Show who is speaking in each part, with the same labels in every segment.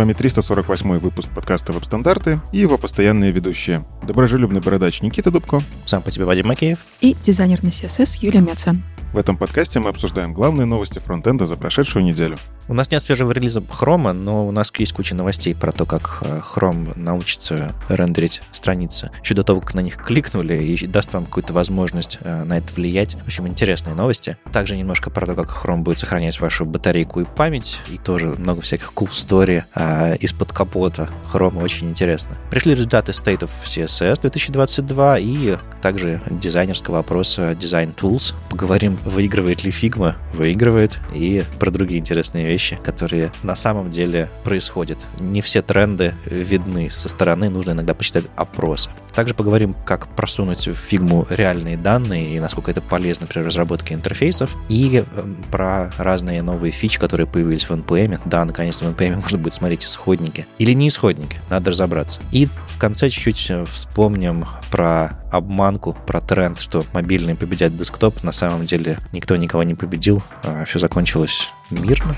Speaker 1: Вами 348 выпуск подкаста «Веб-стандарты» и его постоянные ведущие. Доброжелюбный бородач Никита Дубко.
Speaker 2: Сам по тебе Вадим Макеев.
Speaker 3: И дизайнер на CSS Юлия Мяцен.
Speaker 1: В этом подкасте мы обсуждаем главные новости фронтенда за прошедшую неделю.
Speaker 2: У нас нет свежего релиза Chrome, но у нас есть куча новостей про то, как э, Chrome научится рендерить страницы еще до того, как на них кликнули, и даст вам какую-то возможность э, на это влиять. В общем, интересные новости. Также немножко про то, как Chrome будет сохранять вашу батарейку и память, и тоже много всяких cool story а, из-под капота Chrome. Очень интересно. Пришли результаты State of CSS 2022 и также дизайнерского опроса Design Tools. Поговорим выигрывает ли Figma, выигрывает, и про другие интересные вещи, которые на самом деле происходят. Не все тренды видны со стороны, нужно иногда почитать опросы. Также поговорим, как просунуть в фигму реальные данные и насколько это полезно при разработке интерфейсов, и эм, про разные новые фичи, которые появились в NPM. Да, наконец-то в NPM можно будет смотреть исходники. Или не исходники, надо разобраться. И в конце чуть-чуть э, вспомним про обманку, про тренд, что мобильный победят десктоп. На самом деле никто никого не победил, а все закончилось мирно.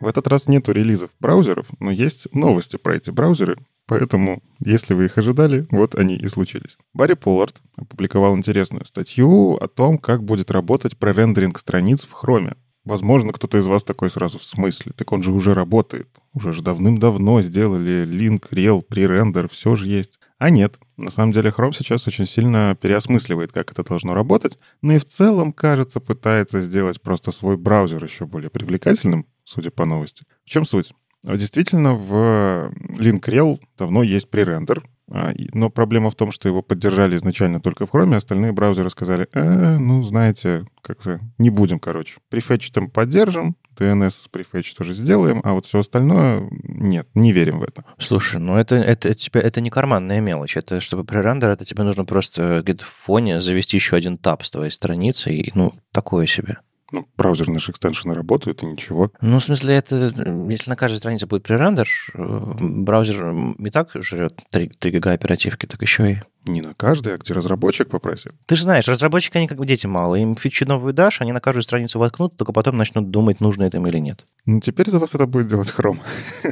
Speaker 1: В этот раз нету релизов браузеров, но есть новости про эти браузеры, поэтому, если вы их ожидали, вот они и случились. Барри Поллард опубликовал интересную статью о том, как будет работать пререндеринг страниц в Chrome. Возможно, кто-то из вас такой сразу в смысле. Так он же уже работает. Уже же давным-давно сделали линк, рел, пререндер, все же есть. А нет, на самом деле Chrome сейчас очень сильно переосмысливает, как это должно работать, но и в целом, кажется, пытается сделать просто свой браузер еще более привлекательным, судя по новости. В чем суть? Действительно, в LinkRel давно есть пререндер, а, но проблема в том, что его поддержали изначально только в Chrome, остальные браузеры сказали, э, ну, знаете, как-то не будем, короче. Префетч поддержим, DNS префетч тоже сделаем, а вот все остальное нет, не верим в это.
Speaker 2: Слушай, ну это, это, это, тебе, это не карманная мелочь. Это чтобы пререндер, это тебе нужно просто где-то в фоне завести еще один таб с твоей страницы, и, ну, такое себе.
Speaker 1: Ну, браузерные же экстеншены работают, и ничего.
Speaker 2: Ну, в смысле, это, если на каждой странице будет пререндер, э, браузер и так жрет 3, 3 гига оперативки, так еще и
Speaker 1: не на каждый, а где разработчик попросил.
Speaker 2: Ты же знаешь, разработчики, они как дети малые. Им фичу новую дашь, они на каждую страницу воткнут, только потом начнут думать, нужно это им или нет.
Speaker 1: Ну, теперь за вас это будет делать Chrome.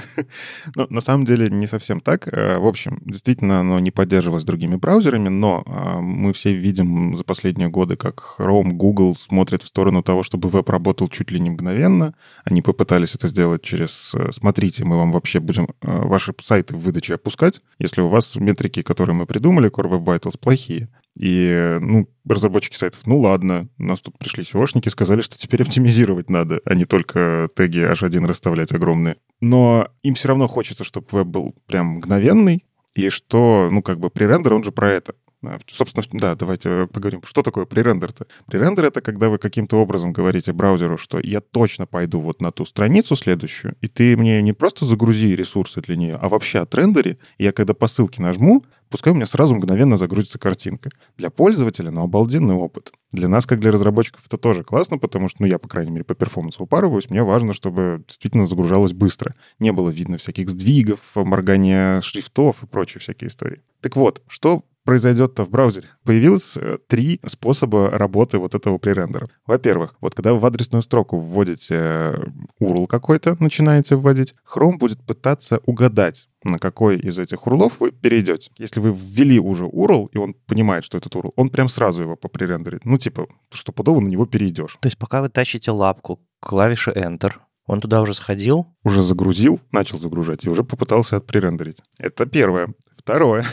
Speaker 1: но на самом деле не совсем так. Э, в общем, действительно, оно не поддерживалось другими браузерами, но а, мы все видим за последние годы, как Chrome, Google смотрят в сторону того, чтобы веб работал чуть ли не мгновенно. Они попытались это сделать через э, «смотрите, мы вам вообще будем э, ваши сайты в выдаче опускать, если у вас метрики, которые мы придумали, Core Web Vitals плохие. И, ну, разработчики сайтов, ну ладно, у нас тут пришли SEOшники, сказали, что теперь оптимизировать надо, а не только теги H1 расставлять огромные. Но им все равно хочется, чтобы веб был прям мгновенный, и что, ну, как бы пререндер, он же про это. А, собственно, да, давайте поговорим, что такое пререндер-то. Пререндер — это когда вы каким-то образом говорите браузеру, что я точно пойду вот на ту страницу следующую, и ты мне не просто загрузи ресурсы для нее, а вообще отрендери, и я когда по ссылке нажму, пускай у меня сразу мгновенно загрузится картинка. Для пользователя, ну, обалденный опыт. Для нас, как для разработчиков, это тоже классно, потому что, ну, я, по крайней мере, по перформансу упарываюсь, мне важно, чтобы действительно загружалось быстро. Не было видно всяких сдвигов, моргания шрифтов и прочие всякие истории. Так вот, что произойдет-то в браузере? Появилось э, три способа работы вот этого пререндера. Во-первых, вот когда вы в адресную строку вводите э, URL какой-то, начинаете вводить, Chrome будет пытаться угадать, на какой из этих урлов вы перейдете. Если вы ввели уже URL, и он понимает, что этот URL, он прям сразу его попререндерит. Ну, типа, что подобно на него перейдешь.
Speaker 2: То есть пока вы тащите лапку клавиши Enter, он туда уже сходил?
Speaker 1: Уже загрузил, начал загружать и уже попытался отпререндерить. Это первое. Второе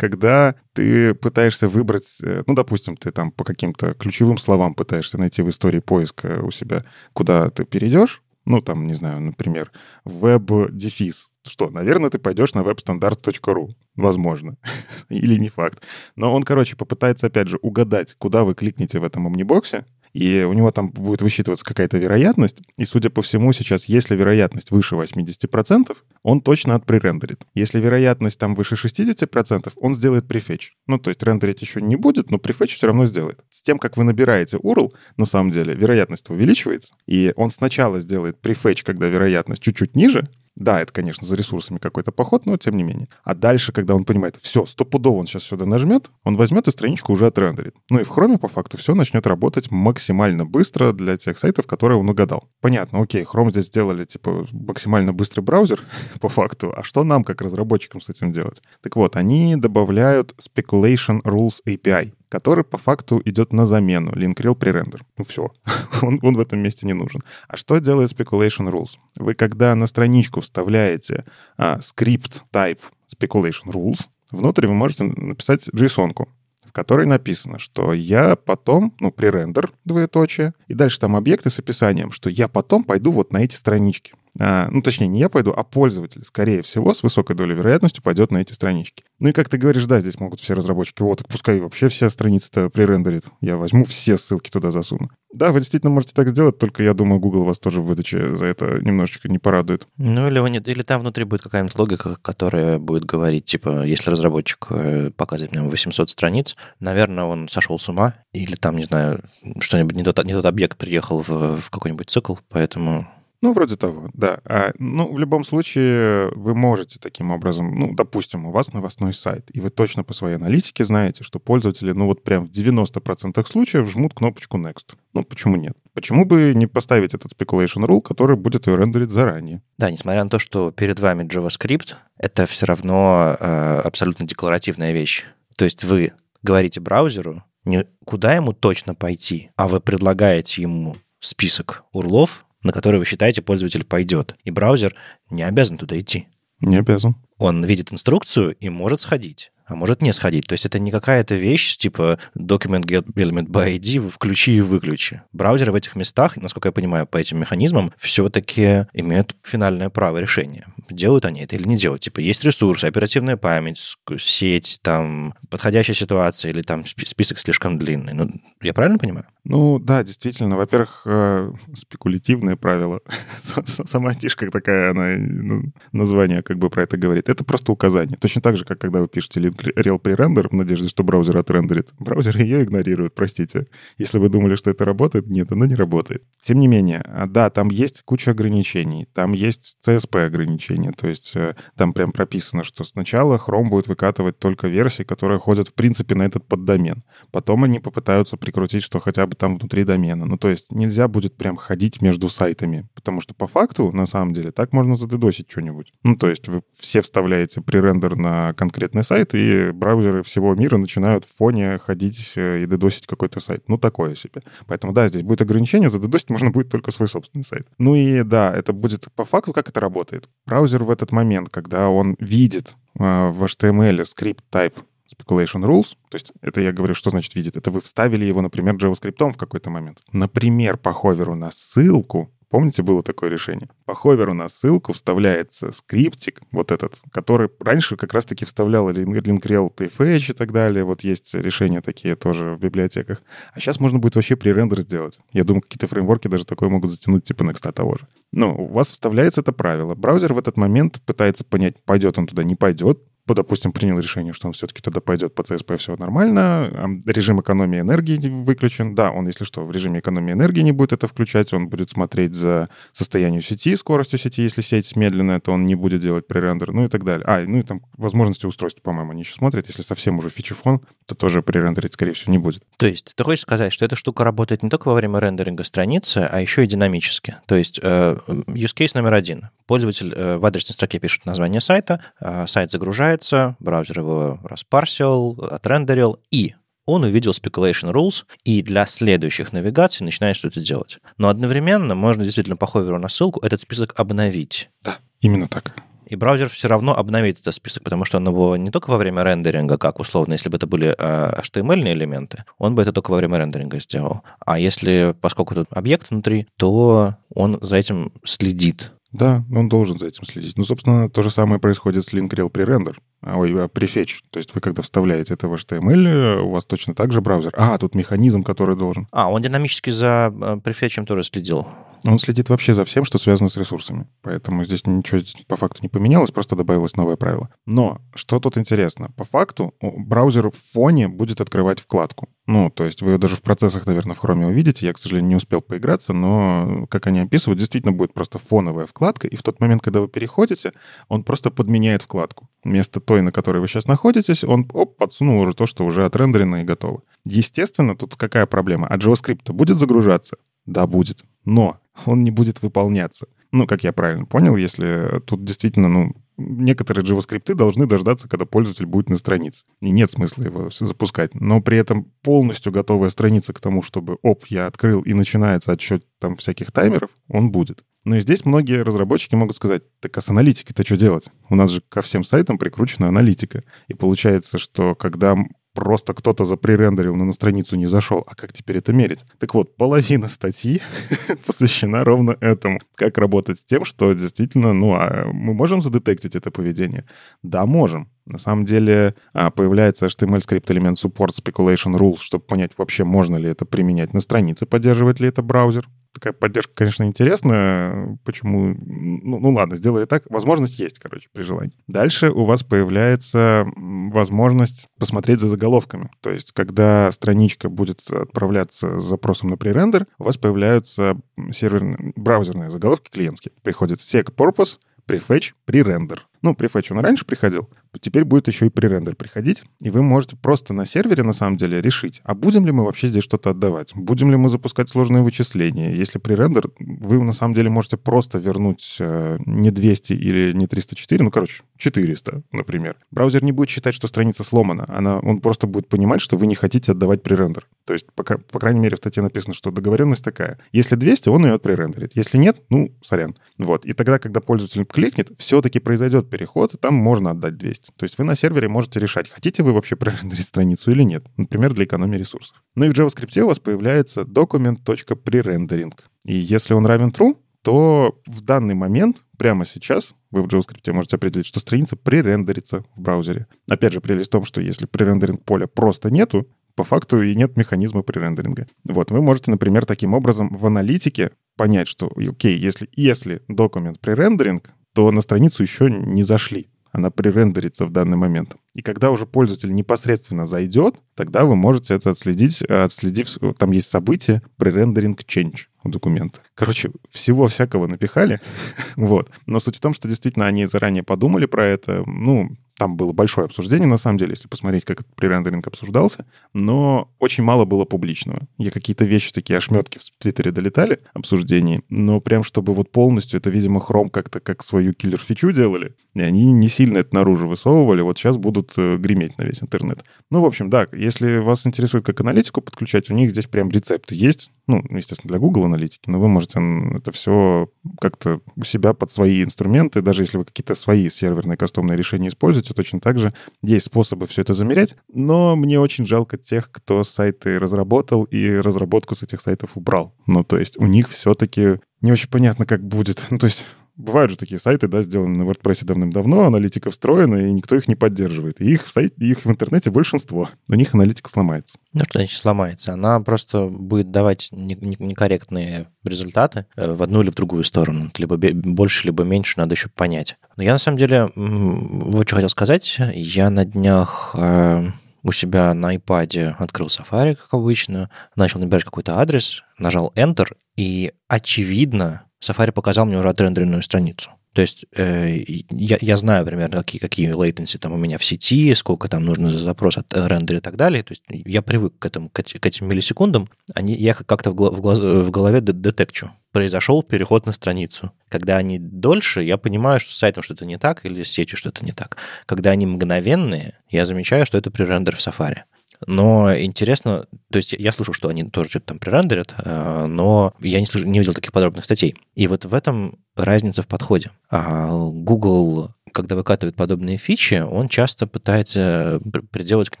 Speaker 1: когда ты пытаешься выбрать, э, ну, допустим, ты там по каким-то ключевым словам пытаешься найти в истории поиска у себя, куда ты перейдешь, ну, там, не знаю, например, веб-дефис. Что, наверное, ты пойдешь на webstandards.ru. Возможно. Или не факт. Но он, короче, попытается, опять же, угадать, куда вы кликнете в этом омнибоксе, и у него там будет высчитываться какая-то вероятность, и, судя по всему, сейчас, если вероятность выше 80%, он точно отпререндерит. Если вероятность там выше 60%, он сделает префетч. Ну, то есть рендерить еще не будет, но префетч все равно сделает. С тем, как вы набираете URL, на самом деле, вероятность увеличивается, и он сначала сделает префетч, когда вероятность чуть-чуть ниже, Да, это, конечно, за ресурсами какой-то поход, но тем не менее. А дальше, когда он понимает, все, стопудово он сейчас сюда нажмет, он возьмет и страничку уже отрендерит. Ну и в Chrome, по факту, все начнет работать максимально быстро для тех сайтов, которые он угадал. Понятно, окей, Chrome здесь сделали, типа, максимально быстрый браузер, по факту. А что нам, как разработчикам, с этим делать? Так вот, они добавляют Speculation Rules API который по факту идет на замену link-rel пререндер. Ну все, он, он в этом месте не нужен. А что делает Speculation Rules? Вы когда на страничку вставляете а, скрипт type Speculation Rules, внутрь вы можете написать JSON-ку, в которой написано, что я потом, ну, пререндер, двоеточие, и дальше там объекты с описанием, что я потом пойду вот на эти странички. А, ну, точнее, не я пойду, а пользователь, скорее всего, с высокой долей вероятности пойдет на эти странички. Ну и как ты говоришь, да, здесь могут все разработчики, вот, так пускай вообще все страницы-то пререндерит. Я возьму все ссылки туда засуну. Да, вы действительно можете так сделать, только я думаю, Google вас тоже в выдаче за это немножечко не порадует.
Speaker 2: Ну или, вы не, или там внутри будет какая-нибудь логика, которая будет говорить, типа, если разработчик э, показывает мне 800 страниц, наверное, он сошел с ума, или там, не знаю, что-нибудь, не тот, не тот объект приехал в, в какой-нибудь цикл, поэтому
Speaker 1: ну, вроде того, да. А, ну, в любом случае, вы можете таким образом, ну, допустим, у вас новостной сайт, и вы точно по своей аналитике знаете, что пользователи, ну, вот прям в 90% случаев жмут кнопочку Next. Ну, почему нет? Почему бы не поставить этот speculation rule, который будет ее рендерить заранее?
Speaker 2: Да, несмотря на то, что перед вами JavaScript, это все равно э, абсолютно декларативная вещь. То есть вы говорите браузеру, не куда ему точно пойти, а вы предлагаете ему список урлов, на который вы считаете пользователь пойдет. И браузер не обязан туда идти.
Speaker 1: Не обязан.
Speaker 2: Он видит инструкцию и может сходить а может не сходить. То есть это не какая-то вещь типа document get element by ID, включи и выключи. Браузеры в этих местах, насколько я понимаю, по этим механизмам, все-таки имеют финальное право решения. Делают они это или не делают. Типа есть ресурсы, оперативная память, сеть, там, подходящая ситуация или там список слишком длинный. Ну, я правильно понимаю?
Speaker 1: Ну, да, действительно. Во-первых, э, спекулятивные правила. Сама фишка такая, она, ну, название как бы про это говорит. Это просто указание. Точно так же, как когда вы пишете Real Pre-Render в надежде, что браузер отрендерит. Браузер ее игнорирует, простите. Если вы думали, что это работает, нет, оно не работает. Тем не менее, а, да, там есть куча ограничений. Там есть CSP ограничения. То есть э, там прям прописано, что сначала Chrome будет выкатывать только версии, которые ходят в принципе на этот поддомен. Потом они попытаются прикрутить, что хотя бы там внутри домена. Ну, то есть нельзя будет прям ходить между сайтами. Потому что по факту, на самом деле, так можно задедосить что-нибудь. Ну, то есть вы все вставляете пререндер на конкретный сайт, и браузеры всего мира начинают в фоне ходить э, и дедосить какой-то сайт. Ну, такое себе. Поэтому, да, здесь будет ограничение, задедосить можно будет только свой собственный сайт. Ну и да, это будет по факту, как это работает. Браузер в этот момент, когда он видит э, в HTML скрипт type speculation rules. То есть это я говорю, что значит видит. Это вы вставили его, например, JavaScript в какой-то момент. Например, по ховеру на ссылку Помните, было такое решение? По ховеру на ссылку вставляется скриптик, вот этот, который раньше как раз-таки вставлял link.rel prefetch и так далее. Вот есть решения такие тоже в библиотеках. А сейчас можно будет вообще пререндер сделать. Я думаю, какие-то фреймворки даже такое могут затянуть, типа Next того же. Но у вас вставляется это правило. Браузер в этот момент пытается понять, пойдет он туда, не пойдет допустим, принял решение, что он все-таки туда пойдет по CSP, все нормально, режим экономии энергии выключен. Да, он, если что, в режиме экономии энергии не будет это включать, он будет смотреть за состоянием сети, скоростью сети, если сеть медленная, то он не будет делать пререндер, ну и так далее. А, ну и там возможности устройства, по-моему, они еще смотрят. Если совсем уже фичефон, то тоже пререндерить, скорее всего, не будет.
Speaker 2: То есть ты хочешь сказать, что эта штука работает не только во время рендеринга страницы, а еще и динамически. То есть э, use case номер один. Пользователь э, в адресной строке пишет название сайта, э, сайт загружает, нравится, браузер его распарсил, отрендерил, и он увидел speculation rules и для следующих навигаций начинает что-то делать. Но одновременно можно действительно по ховеру на ссылку этот список обновить.
Speaker 1: Да, именно так.
Speaker 2: И браузер все равно обновит этот список, потому что он его не только во время рендеринга, как условно, если бы это были HTML элементы, он бы это только во время рендеринга сделал. А если, поскольку тут объект внутри, то он за этим следит.
Speaker 1: Да, он должен за этим следить. Ну, собственно, то же самое происходит с link rel prerender, а, ой, а, prefetch. То есть вы когда вставляете это в HTML, у вас точно так же браузер. А, тут механизм, который должен.
Speaker 2: А, он динамически за э, prefetch тоже следил.
Speaker 1: Он следит вообще за всем, что связано с ресурсами. Поэтому здесь ничего по факту не поменялось, просто добавилось новое правило. Но что тут интересно? По факту браузер в фоне будет открывать вкладку. Ну, то есть вы даже в процессах, наверное, в Chrome увидите. Я, к сожалению, не успел поиграться, но, как они описывают, действительно будет просто фоновая вкладка, и в тот момент, когда вы переходите, он просто подменяет вкладку. Вместо той, на которой вы сейчас находитесь, он оп, подсунул уже то, что уже отрендерено и готово. Естественно, тут какая проблема? А JavaScript будет загружаться? Да, будет. Но он не будет выполняться. Ну, как я правильно понял, если тут действительно, ну, некоторые JavaScript должны дождаться, когда пользователь будет на странице. И нет смысла его запускать. Но при этом полностью готовая страница к тому, чтобы, оп, я открыл и начинается отсчет там всяких таймеров, он будет. Но и здесь многие разработчики могут сказать, так а с аналитикой-то что делать? У нас же ко всем сайтам прикручена аналитика. И получается, что когда просто кто-то запререндерил, но на страницу не зашел. А как теперь это мерить? Так вот, половина статьи посвящена ровно этому. Как работать с тем, что действительно, ну, а мы можем задетектить это поведение? Да, можем. На самом деле а, появляется HTML-скрипт элемент support speculation rules, чтобы понять вообще, можно ли это применять на странице, поддерживает ли это браузер такая поддержка, конечно, интересная. Почему? Ну, ну ладно, сделали так. Возможность есть, короче, при желании. Дальше у вас появляется возможность посмотреть за заголовками. То есть, когда страничка будет отправляться с запросом на пререндер, у вас появляются серверные, браузерные заголовки клиентские. Приходит sec purpose, prefetch, prerender. Ну, префетч он раньше приходил, теперь будет еще и пререндер приходить, и вы можете просто на сервере, на самом деле, решить, а будем ли мы вообще здесь что-то отдавать? Будем ли мы запускать сложные вычисления? Если пререндер, вы на самом деле можете просто вернуть э, не 200 или не 304, ну, короче, 400, например. Браузер не будет считать, что страница сломана, она, он просто будет понимать, что вы не хотите отдавать пререндер. То есть, по, по крайней мере, в статье написано, что договоренность такая. Если 200, он ее пререндерит. Если нет, ну, сорян. Вот. И тогда, когда пользователь кликнет, все-таки произойдет переход, и там можно отдать 200. То есть вы на сервере можете решать, хотите вы вообще пререндерить страницу или нет. Например, для экономии ресурсов. Ну и в JavaScript у вас появляется document.prerendering. И если он равен true, то в данный момент, прямо сейчас, вы в JavaScript можете определить, что страница пререндерится в браузере. Опять же, прелесть в том, что если пререндеринг поля просто нету, по факту и нет механизма пререндеринга. Вот, вы можете, например, таким образом в аналитике понять, что, окей, если, если документ пререндеринг, то на страницу еще не зашли. Она пререндерится в данный момент. И когда уже пользователь непосредственно зайдет, тогда вы можете это отследить, отследив, там есть событие пререндеринг change документа. Короче, всего всякого напихали, вот. Но суть в том, что действительно они заранее подумали про это. Ну, там было большое обсуждение, на самом деле, если посмотреть, как этот пререндеринг обсуждался, но очень мало было публичного. Я какие-то вещи, такие ошметки в Твиттере долетали, обсуждений, но прям чтобы вот полностью, это, видимо, Chrome как-то как свою киллер-фичу делали, и они не сильно это наружу высовывали, вот сейчас будут э, греметь на весь интернет. Ну, в общем, да, если вас интересует, как аналитику подключать, у них здесь прям рецепты есть, ну, естественно, для Google аналитики, но вы можете это все как-то у себя под свои инструменты, даже если вы какие-то свои серверные кастомные решения используете, точно так же есть способы все это замерять, но мне очень жалко тех, кто сайты разработал и разработку с этих сайтов убрал. Ну, то есть у них все-таки не очень понятно, как будет. Ну, то есть бывают же такие сайты, да, сделаны на WordPress давным-давно, аналитика встроена, и никто их не поддерживает. И их в, сайт, их в интернете большинство. У них аналитика сломается.
Speaker 2: Ну, что значит сломается? Она просто будет давать некорректные результаты э, в одну или в другую сторону. Либо больше, либо меньше, надо еще понять. Но я на самом деле вот что хотел сказать. Я на днях э, у себя на iPad открыл Safari, как обычно, начал набирать какой-то адрес, нажал Enter, и очевидно, Safari показал мне уже отрендеренную страницу. То есть э, я, я знаю примерно, какие, какие latency там у меня в сети, сколько там нужно за запрос от рендера и так далее. То есть я привык к, этому, к, к этим миллисекундам. Они, я как-то в, в, глаз, в голове детекчу. Произошел переход на страницу. Когда они дольше, я понимаю, что с сайтом что-то не так или с сетью что-то не так. Когда они мгновенные, я замечаю, что это пререндер в Safari. Но интересно, то есть я слышал, что они тоже что-то там пререндерят, э, но я не, слышал, не видел таких подробных статей. И вот в этом разница в подходе. А Google когда выкатывает подобные фичи, он часто пытается приделать к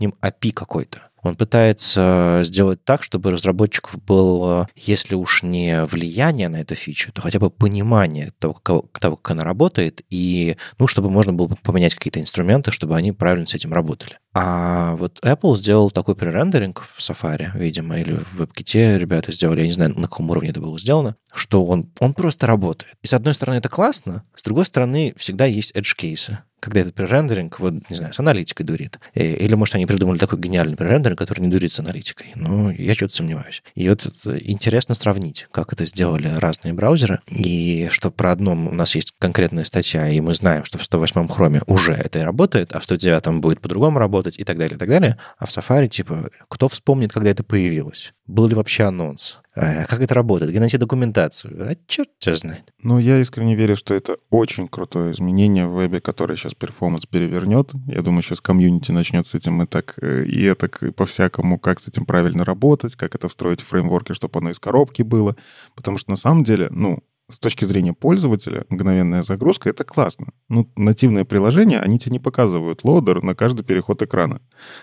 Speaker 2: ним API какой-то. Он пытается сделать так, чтобы разработчиков было, если уж не влияние на эту фичу, то хотя бы понимание того, как, того, как она работает, и ну, чтобы можно было поменять какие-то инструменты, чтобы они правильно с этим работали. А вот Apple сделал такой пререндеринг в Safari, видимо, или в WebKit ребята сделали, я не знаю, на каком уровне это было сделано, что он, он просто работает. И с одной стороны это классно, с другой стороны всегда есть edge-кейсы когда этот пререндеринг, вот, не знаю, с аналитикой дурит. Э, или, может, они придумали такой гениальный пререндеринг, который не дурит с аналитикой. Но я что-то сомневаюсь. И вот интересно сравнить, как это сделали разные браузеры, и что про одном у нас есть конкретная статья, и мы знаем, что в 108-м хроме уже это и работает, а в 109-м будет по-другому работать, и так далее, и так далее. А в Safari, типа, кто вспомнит, когда это появилось? Был ли вообще анонс? А как это работает? Где найти документацию? А черт тебя знает.
Speaker 1: Ну, я искренне верю, что это очень крутое изменение в вебе, которое сейчас performance перевернет. Я думаю, сейчас комьюнити начнет с этим и так, э, и это и по-всякому, как с этим правильно работать, как это встроить в фреймворке, чтобы оно из коробки было. Потому что на самом деле, ну, с точки зрения пользователя, мгновенная загрузка — это классно. Ну, нативные приложения, они тебе не показывают лодер на каждый переход экрана.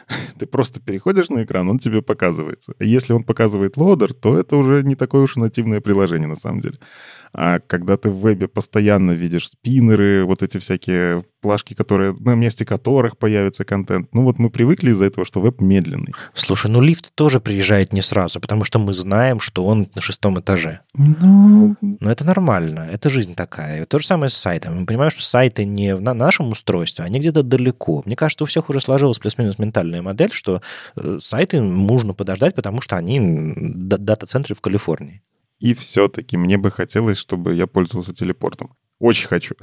Speaker 1: Ты просто переходишь на экран, он тебе показывается. Если он показывает лодер, то это уже не такое уж и нативное приложение на самом деле. А когда ты в вебе постоянно видишь спиннеры, вот эти всякие плашки, которые, на месте которых появится контент. Ну вот мы привыкли из-за этого, что веб медленный.
Speaker 2: Слушай, ну лифт тоже приезжает не сразу, потому что мы знаем, что он на шестом этаже.
Speaker 1: Ну...
Speaker 2: Но это нормально, это жизнь такая. То же самое с сайтом. Мы понимаем, что сайты не на нашем устройстве, они где-то далеко. Мне кажется, у всех уже сложилась плюс-минус ментальная модель, что э, сайты нужно подождать, потому что они дата-центры в Калифорнии.
Speaker 1: И все-таки мне бы хотелось, чтобы я пользовался телепортом. Очень хочу.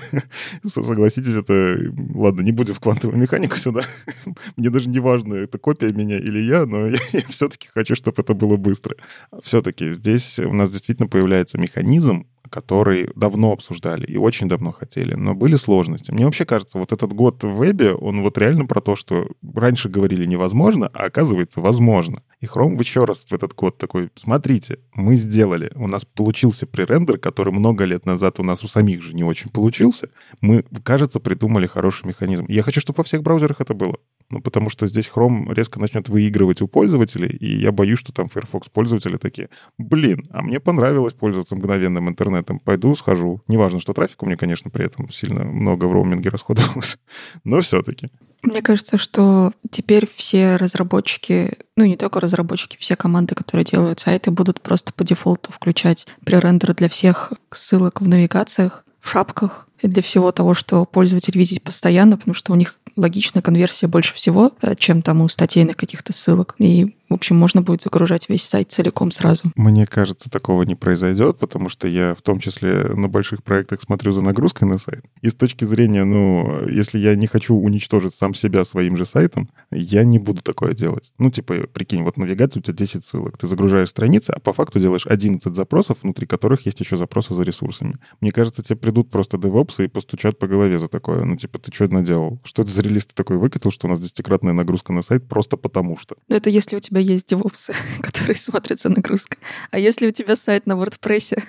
Speaker 1: Согласитесь, это... Ладно, не будем в квантовую механику сюда. Мне даже не важно, это копия меня или я, но я, я все-таки хочу, чтобы это было быстро. Все-таки здесь у нас действительно появляется механизм, который давно обсуждали и очень давно хотели, но были сложности. Мне вообще кажется, вот этот год в вебе, он вот реально про то, что раньше говорили невозможно, а оказывается возможно. И Chrome еще раз в этот год такой, смотрите, мы сделали, у нас получился пререндер, который много лет назад у нас у самих же не очень получился. Мы, кажется, придумали хороший механизм. я хочу, чтобы во всех браузерах это было. Ну, потому что здесь Chrome резко начнет выигрывать у пользователей, и я боюсь, что там Firefox пользователи такие, блин, а мне понравилось пользоваться мгновенным интернетом, пойду схожу. Неважно, что трафик у меня, конечно, при этом сильно много в роуминге расходовалось, но все-таки.
Speaker 3: Мне кажется, что теперь все разработчики, ну не только разработчики, все команды, которые делают сайты, будут просто по дефолту включать пререндер для всех ссылок в навигациях, в шапках, и для всего того, что пользователь видит постоянно, потому что у них логичная конверсия больше всего, э, чем там у статейных каких-то ссылок. И в общем, можно будет загружать весь сайт целиком сразу.
Speaker 1: Мне кажется, такого не произойдет, потому что я в том числе на больших проектах смотрю за нагрузкой на сайт. И с точки зрения, ну, если я не хочу уничтожить сам себя своим же сайтом, я не буду такое делать. Ну, типа, прикинь, вот навигация у тебя 10 ссылок. Ты загружаешь страницы, а по факту делаешь 11 запросов, внутри которых есть еще запросы за ресурсами. Мне кажется, тебе придут просто девопсы и постучат по голове за такое. Ну, типа, ты что наделал? Что это за релиз ты такой выкатил, что у нас десятикратная нагрузка на сайт просто потому что?
Speaker 3: Ну, это если у тебя тебя есть DevOps, который смотрит за нагрузкой. А если у тебя сайт на WordPress?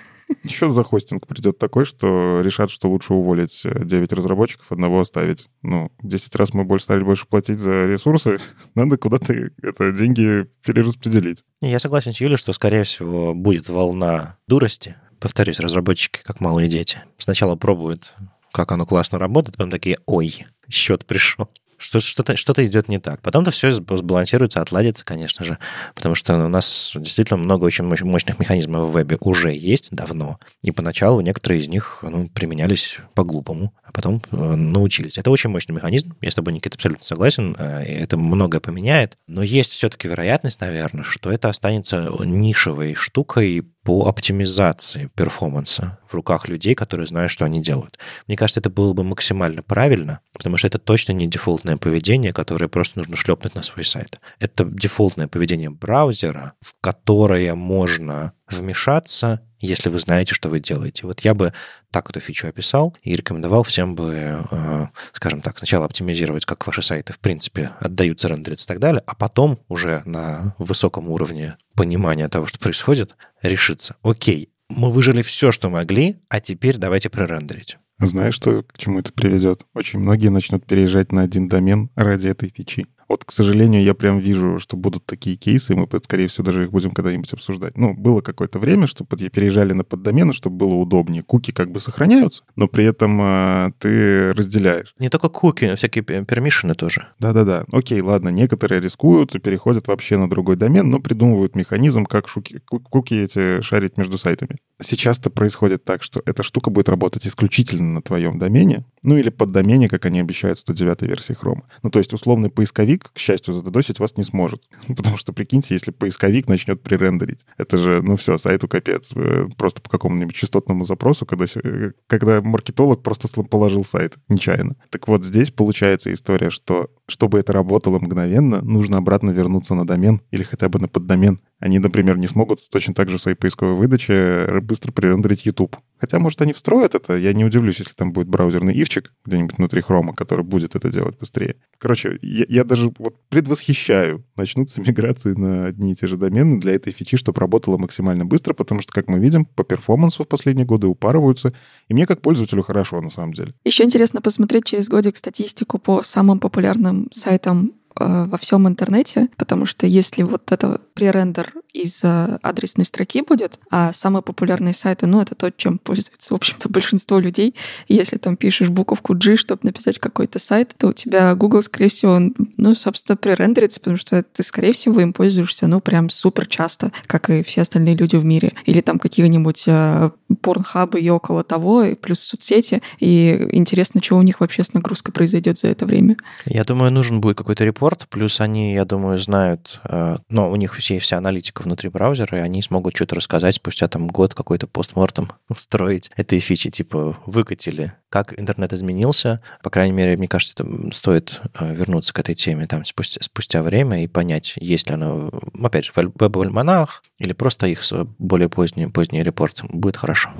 Speaker 1: Еще за хостинг придет такой, что решат, что лучше уволить 9 разработчиков, одного оставить. Ну, 10 раз мы больше стали больше платить за ресурсы, надо куда-то это деньги перераспределить.
Speaker 2: Я согласен с Юлей, что, скорее всего, будет волна дурости. Повторюсь, разработчики, как малые дети, сначала пробуют, как оно классно работает, потом такие, ой, счет пришел что, что-то, что-то идет не так. Потом-то все сбалансируется, отладится, конечно же, потому что у нас действительно много очень мощных механизмов в вебе уже есть давно, и поначалу некоторые из них ну, применялись по-глупому, а потом э, научились. Это очень мощный механизм, я с тобой, Никита, абсолютно согласен, э, это многое поменяет, но есть все-таки вероятность, наверное, что это останется нишевой штукой по оптимизации перформанса в руках людей, которые знают, что они делают. Мне кажется, это было бы максимально правильно, потому что это точно не дефолтное поведение, которое просто нужно шлепнуть на свой сайт. Это дефолтное поведение браузера, в которое можно вмешаться, если вы знаете, что вы делаете. Вот я бы так эту фичу описал и рекомендовал всем бы, э, скажем так, сначала оптимизировать, как ваши сайты, в принципе, отдаются, рендериться и так далее, а потом уже на высоком уровне понимания того, что происходит, решиться. Окей, мы выжили все, что могли, а теперь давайте прорендерить.
Speaker 1: Знаешь, что, к чему это приведет? Очень многие начнут переезжать на один домен ради этой фичи. Вот, к сожалению, я прям вижу, что будут такие кейсы, и мы, скорее всего, даже их будем когда-нибудь обсуждать. Ну, было какое-то время, что переезжали на поддомены, чтобы было удобнее. Куки как бы сохраняются, но при этом э, ты разделяешь.
Speaker 2: Не только куки, всякие пермишины тоже.
Speaker 1: Да-да-да. Окей, ладно, некоторые рискуют и переходят вообще на другой домен, но придумывают механизм, как шуки, куки эти шарить между сайтами. Сейчас-то происходит так, что эта штука будет работать исключительно на твоем домене, ну или под домене, как они обещают, 109 версии Chrome. Ну то есть условный поисковик, к счастью, задодосить вас не сможет. Потому что, прикиньте, если поисковик начнет пререндерить, это же, ну все, сайту капец. Э, просто по какому-нибудь частотному запросу, когда, э, когда маркетолог просто положил сайт нечаянно. Так вот, здесь получается история, что чтобы это работало мгновенно, нужно обратно вернуться на домен или хотя бы на поддомен. Они, например, не смогут точно так же в своей поисковой выдаче быстро пререндерить YouTube. Хотя, может, они встроят это. Я не удивлюсь, если там будет браузерный ивчик где-нибудь внутри хрома, который будет это делать быстрее. Короче, я, я даже вот предвосхищаю. Начнутся миграции на одни и те же домены для этой фичи, чтобы работало максимально быстро, потому что, как мы видим, по перформансу в последние годы упарываются. И мне как пользователю хорошо, на самом деле.
Speaker 3: Еще интересно посмотреть через годик статистику по самым популярным сайтам Э, во всем интернете, потому что если вот это пререндер из адресной строки будет, а самые популярные сайты, ну, это то, чем пользуется, в общем-то, большинство людей. Если там пишешь буковку G, чтобы написать какой-то сайт, то у тебя Google, скорее всего, ну, собственно, пререндерится, потому что ты, скорее всего, им пользуешься, ну, прям супер часто, как и все остальные люди в мире. Или там какие-нибудь э, порнхабы и около того, и плюс соцсети. И интересно, что у них вообще с нагрузкой произойдет за это время.
Speaker 2: Я думаю, нужен будет какой-то репорт репорт, плюс они, я думаю, знают, э, но у них все, вся аналитика внутри браузера, и они смогут что-то рассказать спустя там год какой-то постмортом устроить этой фичи, типа выкатили, как интернет изменился. По крайней мере, мне кажется, это стоит э, вернуться к этой теме там спустя, спустя время и понять, есть ли оно, опять же, в веб-альманах или просто их более поздний, поздний репорт. Будет хорошо.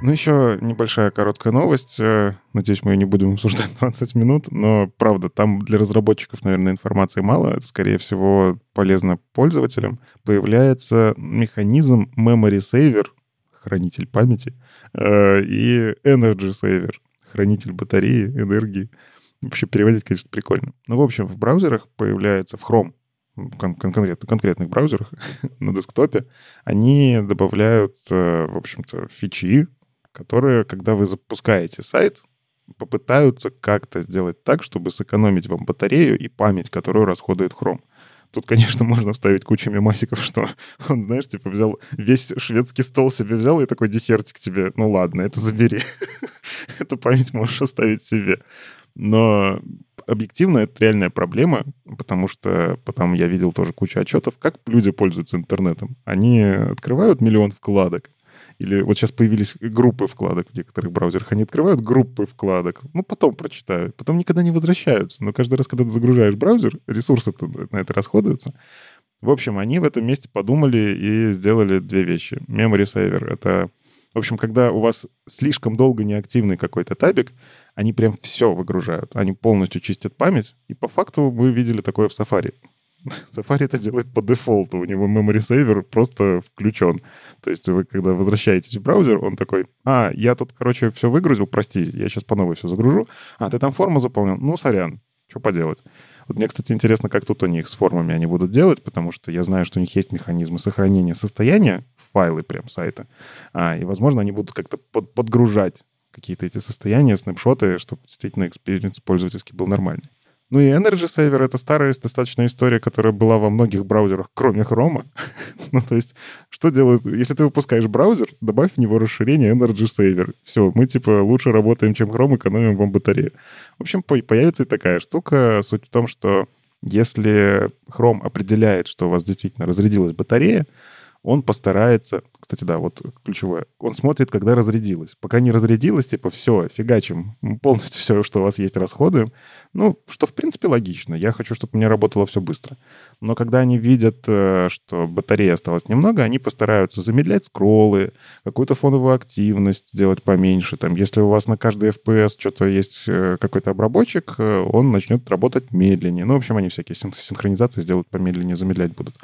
Speaker 1: Ну, еще небольшая короткая новость. Э, надеюсь, мы ее не будем обсуждать 20 минут, но, правда, там для разработчиков, наверное, информации мало. Это, скорее всего, полезно пользователям. Появляется механизм Memory Saver, хранитель памяти, э, и Energy Saver, хранитель батареи, энергии. Вообще переводить, конечно, прикольно. Ну, в общем, в браузерах появляется, в Chrome, кон- конкретно, конкретных браузерах на десктопе, они добавляют, э, в общем-то, фичи, которые, когда вы запускаете сайт, попытаются как-то сделать так, чтобы сэкономить вам батарею и память, которую расходует Chrome. Тут, конечно, можно вставить кучу мемасиков, что он, знаешь, типа взял весь шведский стол себе взял и такой десертик тебе, ну ладно, это забери. Эту память можешь оставить себе. Но объективно это реальная проблема, потому что потом я видел тоже кучу отчетов, как люди пользуются интернетом. Они открывают миллион вкладок, или вот сейчас появились группы вкладок в некоторых браузерах. Они открывают группы вкладок, ну, потом прочитают, потом никогда не возвращаются. Но каждый раз, когда ты загружаешь браузер, ресурсы на это расходуются. В общем, они в этом месте подумали и сделали две вещи. Memory Saver — это... В общем, когда у вас слишком долго неактивный какой-то табик, они прям все выгружают. Они полностью чистят память. И по факту мы видели такое в Safari. Safari это делает по дефолту. У него memory saver просто включен. То есть вы, когда возвращаетесь в браузер, он такой, а, я тут, короче, все выгрузил, прости, я сейчас по новой все загружу. А, ты там форму заполнил? Ну, сорян, что поделать. Вот мне, кстати, интересно, как тут у них с формами они будут делать, потому что я знаю, что у них есть механизмы сохранения состояния, файлы прям сайта, а, и, возможно, они будут как-то под, подгружать какие-то эти состояния, снапшоты, чтобы действительно experience пользовательский был нормальный. Ну и Energy Saver — это старая достаточно история, которая была во многих браузерах, кроме Chrome. ну, то есть, что делают? Если ты выпускаешь браузер, добавь в него расширение Energy Saver. Все, мы, типа, лучше работаем, чем Chrome, экономим вам батарею. В общем, появится и такая штука. Суть в том, что если Chrome определяет, что у вас действительно разрядилась батарея, он постарается, кстати, да, вот ключевое, он смотрит, когда разрядилась. Пока не разрядилась, типа, все, фигачим, полностью все, что у вас есть, расходуем. Ну, что, в принципе, логично. Я хочу, чтобы у меня работало все быстро. Но когда они видят, э, что батареи осталось немного, они постараются замедлять скроллы, какую-то фоновую активность сделать поменьше. Там, если у вас на каждый FPS что-то есть э, какой-то обработчик, э, он начнет работать медленнее. Ну, в общем, они всякие синхронизации сделают помедленнее, замедлять будут.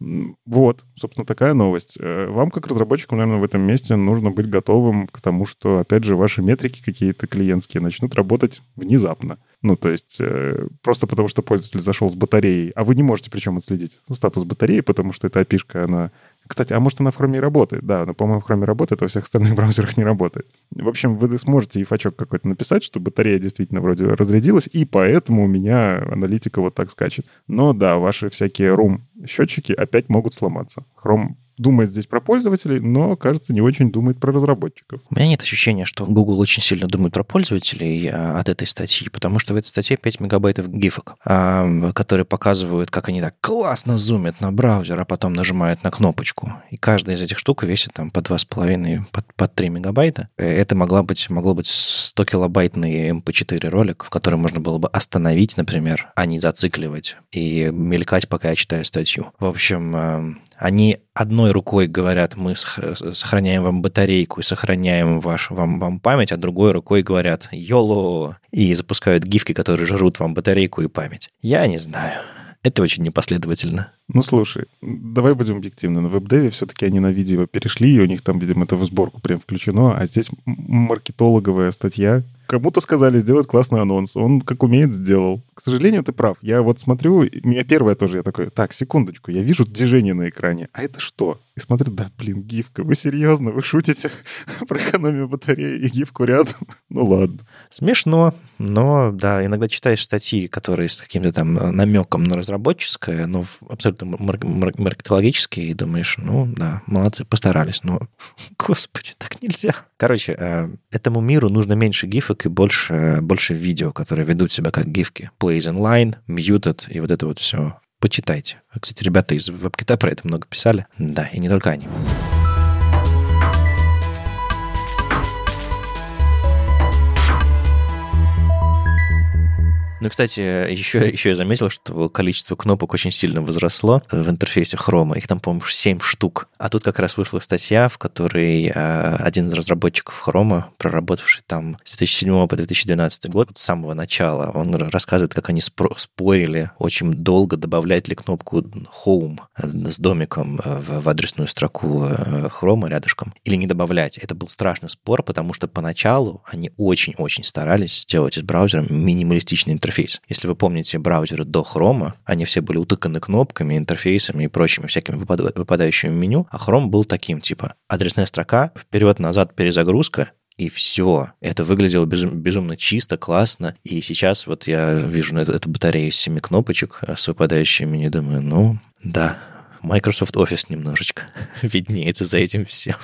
Speaker 1: Вот, собственно, такая новость. Э, вам, как разработчикам, наверное, в этом месте нужно быть готовым к тому, что, опять же, ваши метрики какие-то клиентские начнут работать внезапно. Ну, то есть э, просто потому, что пользователь зашел с батареей, а вы не можете причем отследить статус батареи, потому что эта api она кстати, а может, она в хроме работает? Да, но, по-моему, в хроме работает, а во всех остальных браузерах не работает. В общем, вы сможете и фачок какой-то написать, что батарея действительно вроде разрядилась, и поэтому у меня аналитика вот так скачет. Но да, ваши всякие рум-счетчики опять могут сломаться. Chrome думает здесь про пользователей, но, кажется, не очень думает про разработчиков.
Speaker 2: У меня нет ощущения, что Google очень сильно думает про пользователей а, от этой статьи, потому что в этой статье 5 мегабайтов гифок, а, которые показывают, как они так классно зумят на браузер, а потом нажимают на кнопочку. И каждая из этих штук весит там по 2,5, по, по 3 мегабайта. Э, это могла быть, могло быть 100 килобайтный MP4 эм ролик, в котором можно было бы остановить, например, а не зацикливать и мелькать, пока я читаю статью. В общем, а, они одной рукой говорят, мы сохраняем вам батарейку и сохраняем ваш, вам, вам память, а другой рукой говорят «Йоло!» и запускают гифки, которые жрут вам батарейку и память. Я не знаю. Это очень непоследовательно.
Speaker 1: Ну, слушай, давай будем объективны. На веб-деве все-таки они на видео перешли, и у них там, видимо, это в сборку прям включено, а здесь маркетологовая статья, Кому-то сказали сделать классный анонс. Он как умеет сделал. К сожалению, ты прав. Я вот смотрю, меня первое тоже, я такой, так, секундочку, я вижу движение на экране. А это что? И смотрю, да, блин, гифка, вы серьезно, вы шутите про экономию батареи и гифку рядом? ну ладно.
Speaker 2: Смешно, но да, иногда читаешь статьи, которые с каким-то там намеком на разработческое, но абсолютно мар- мар- маркетологические, и думаешь, ну да, молодцы, постарались, но, господи, так нельзя. Короче, э, этому миру нужно меньше гифок и больше, больше видео, которые ведут себя как гифки. Plays inline, muted и вот это вот все. Почитайте. Кстати, ребята из WebKit про это много писали. Да, и не только они. Ну, кстати, еще, еще я заметил, что количество кнопок очень сильно возросло в интерфейсе Chrome. Их там, по-моему, 7 штук. А тут как раз вышла статья, в которой э, один из разработчиков Chrome, проработавший там с 2007 по 2012 год, с самого начала, он рассказывает, как они спорили очень долго, добавлять ли кнопку Home с домиком в, адресную строку Chrome рядышком или не добавлять. Это был страшный спор, потому что поначалу они очень-очень старались сделать из браузера минималистичный интерфейс. Если вы помните браузеры до Chrome, они все были утыканы кнопками, интерфейсами и прочими всякими выпадающими меню, а Chrome был таким, типа, адресная строка, вперед-назад перезагрузка, и все. Это выглядело безум, безумно чисто, классно. И сейчас вот я вижу эту, эту батарею из семи кнопочек с выпадающими меню, думаю, ну, да, Microsoft Office немножечко виднеется за этим всем.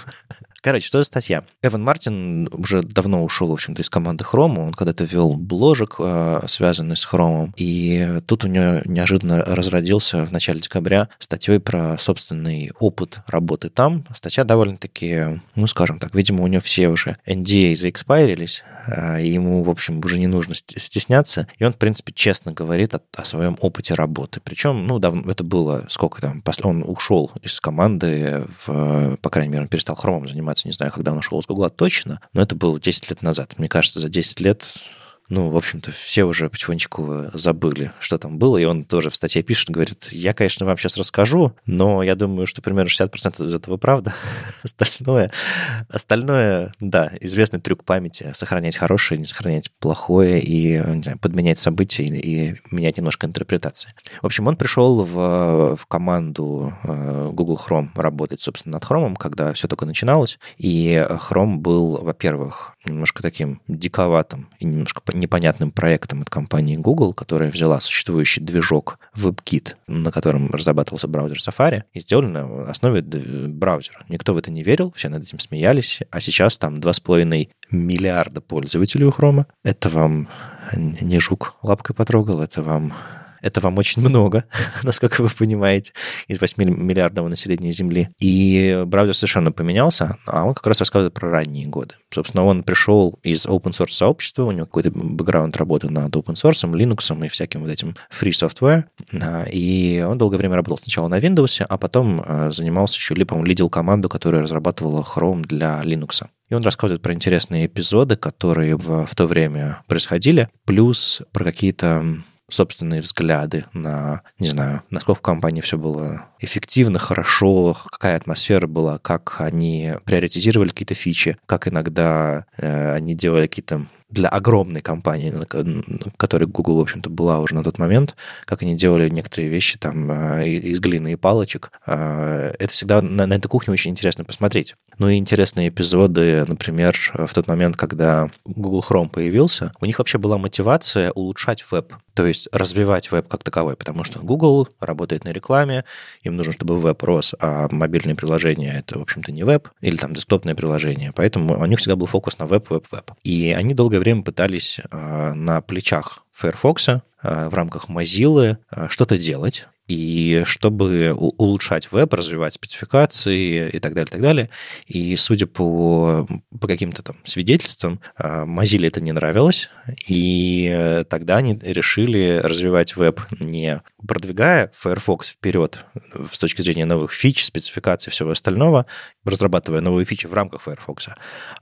Speaker 2: Короче, что за статья? Эван Мартин уже давно ушел, в общем-то, из команды Chrome. Он когда-то вел бложек, э, связанный с Chrome. И тут у него неожиданно разродился в начале декабря статьей про собственный опыт работы там. Статья довольно-таки, ну, скажем так, видимо, у него все уже NDA заэкспайрились, э, и ему, в общем, уже не нужно стесняться. И он, в принципе, честно говорит о, о своем опыте работы. Причем, ну, давно, это было сколько там, он ушел из команды, в, по крайней мере, он перестал заниматься заниматься, не знаю, когда он ушел из Гугла точно, но это было 10 лет назад. Мне кажется, за 10 лет ну, в общем-то, все уже потихонечку забыли, что там было, и он тоже в статье пишет, говорит, я, конечно, вам сейчас расскажу, но я думаю, что примерно 60% из этого правда. остальное, остальное, да, известный трюк памяти, сохранять хорошее, не сохранять плохое, и, не знаю, подменять события и, и менять немножко интерпретации. В общем, он пришел в, в команду э, Google Chrome работать, собственно, над Chrome, когда все только начиналось, и Chrome был, во-первых, немножко таким диковатым и немножко непонятным проектом от компании Google, которая взяла существующий движок WebKit, на котором разрабатывался браузер Safari, и сделали на основе браузера. Никто в это не верил, все над этим смеялись, а сейчас там 2,5 миллиарда пользователей у Chrome. Это вам не жук лапкой потрогал, это вам это вам очень много, насколько вы понимаете, из 8 миллиардного населения Земли. И браузер совершенно поменялся, а он как раз рассказывает про ранние годы. Собственно, он пришел из open source сообщества, у него какой-то бэкграунд работы над open source, Linux и всяким вот этим free software. И он долгое время работал сначала на Windows, а потом э, занимался еще, или, по-моему, лидил команду, которая разрабатывала Chrome для Linux. И он рассказывает про интересные эпизоды, которые в, в то время происходили, плюс про какие-то собственные взгляды на, не знаю, насколько в компании все было эффективно, хорошо, какая атмосфера была, как они приоритизировали какие-то фичи, как иногда э, они делали какие-то для огромной компании, которой Google, в общем-то, была уже на тот момент, как они делали некоторые вещи там э, из глины и палочек. Э, это всегда на, на эту кухню очень интересно посмотреть. Ну и интересные эпизоды, например, в тот момент, когда Google Chrome появился, у них вообще была мотивация улучшать веб, то есть развивать веб как таковой, потому что Google работает на рекламе, им нужно, чтобы веб рос, а мобильные приложения — это, в общем-то, не веб, или там десктопное приложение, поэтому у них всегда был фокус на веб, веб, веб. И они долгое время пытались э, на плечах Firefox э, в рамках Mozilla э, что-то делать, и чтобы улучшать веб, развивать спецификации и так далее, так далее. И судя по, по каким-то там свидетельствам, а, Mozilla это не нравилось, и тогда они решили развивать веб не продвигая Firefox вперед с точки зрения новых фич, спецификаций и всего остального, разрабатывая новые фичи в рамках Firefox,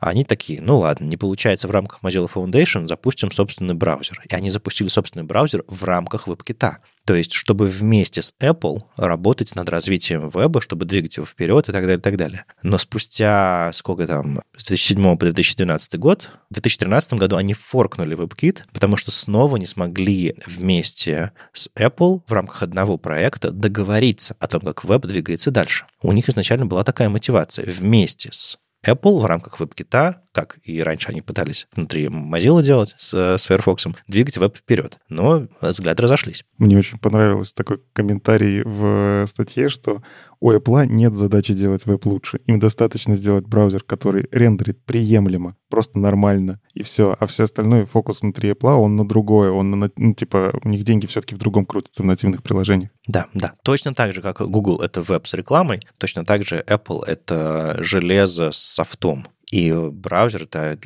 Speaker 2: они такие, ну ладно, не получается в рамках Mozilla Foundation, запустим собственный браузер. И они запустили собственный браузер в рамках WebKit. То есть, чтобы вместе с Apple работать над развитием веба, чтобы двигать его вперед и так далее, и так далее. Но спустя, сколько там, с 2007 по 2012 год, в 2013 году они форкнули WebKit, потому что снова не смогли вместе с Apple в рамках одного проекта договориться о том, как веб двигается дальше. У них изначально была такая мотивация вместе с Apple в рамках WebKit, как и раньше они пытались внутри Mozilla делать с, с Firefox, двигать веб вперед. Но взгляды разошлись.
Speaker 1: Мне очень понравился такой комментарий в статье, что у Apple нет задачи делать веб лучше. Им достаточно сделать браузер, который рендерит приемлемо, просто нормально, и все. А все остальное, фокус внутри Apple, он на другое. Он на, ну, типа, у них деньги все-таки в другом крутятся в нативных приложениях.
Speaker 2: Да, да. Точно так же, как Google — это веб с рекламой, точно так же Apple — это железо с софтом. И браузер — это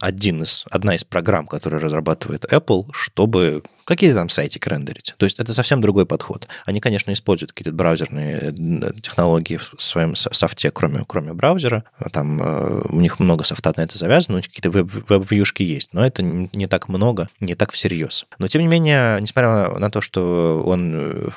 Speaker 2: один из, одна из программ, которые разрабатывает Apple, чтобы какие там сайтики рендерить. То есть это совсем другой подход. Они, конечно, используют какие-то браузерные э, технологии в своем софте, кроме, кроме браузера. Там э, у них много софта на это завязано, у них какие-то веб-вьюшки есть, но это не так много, не так всерьез. Но, тем не менее, несмотря на то, что он э,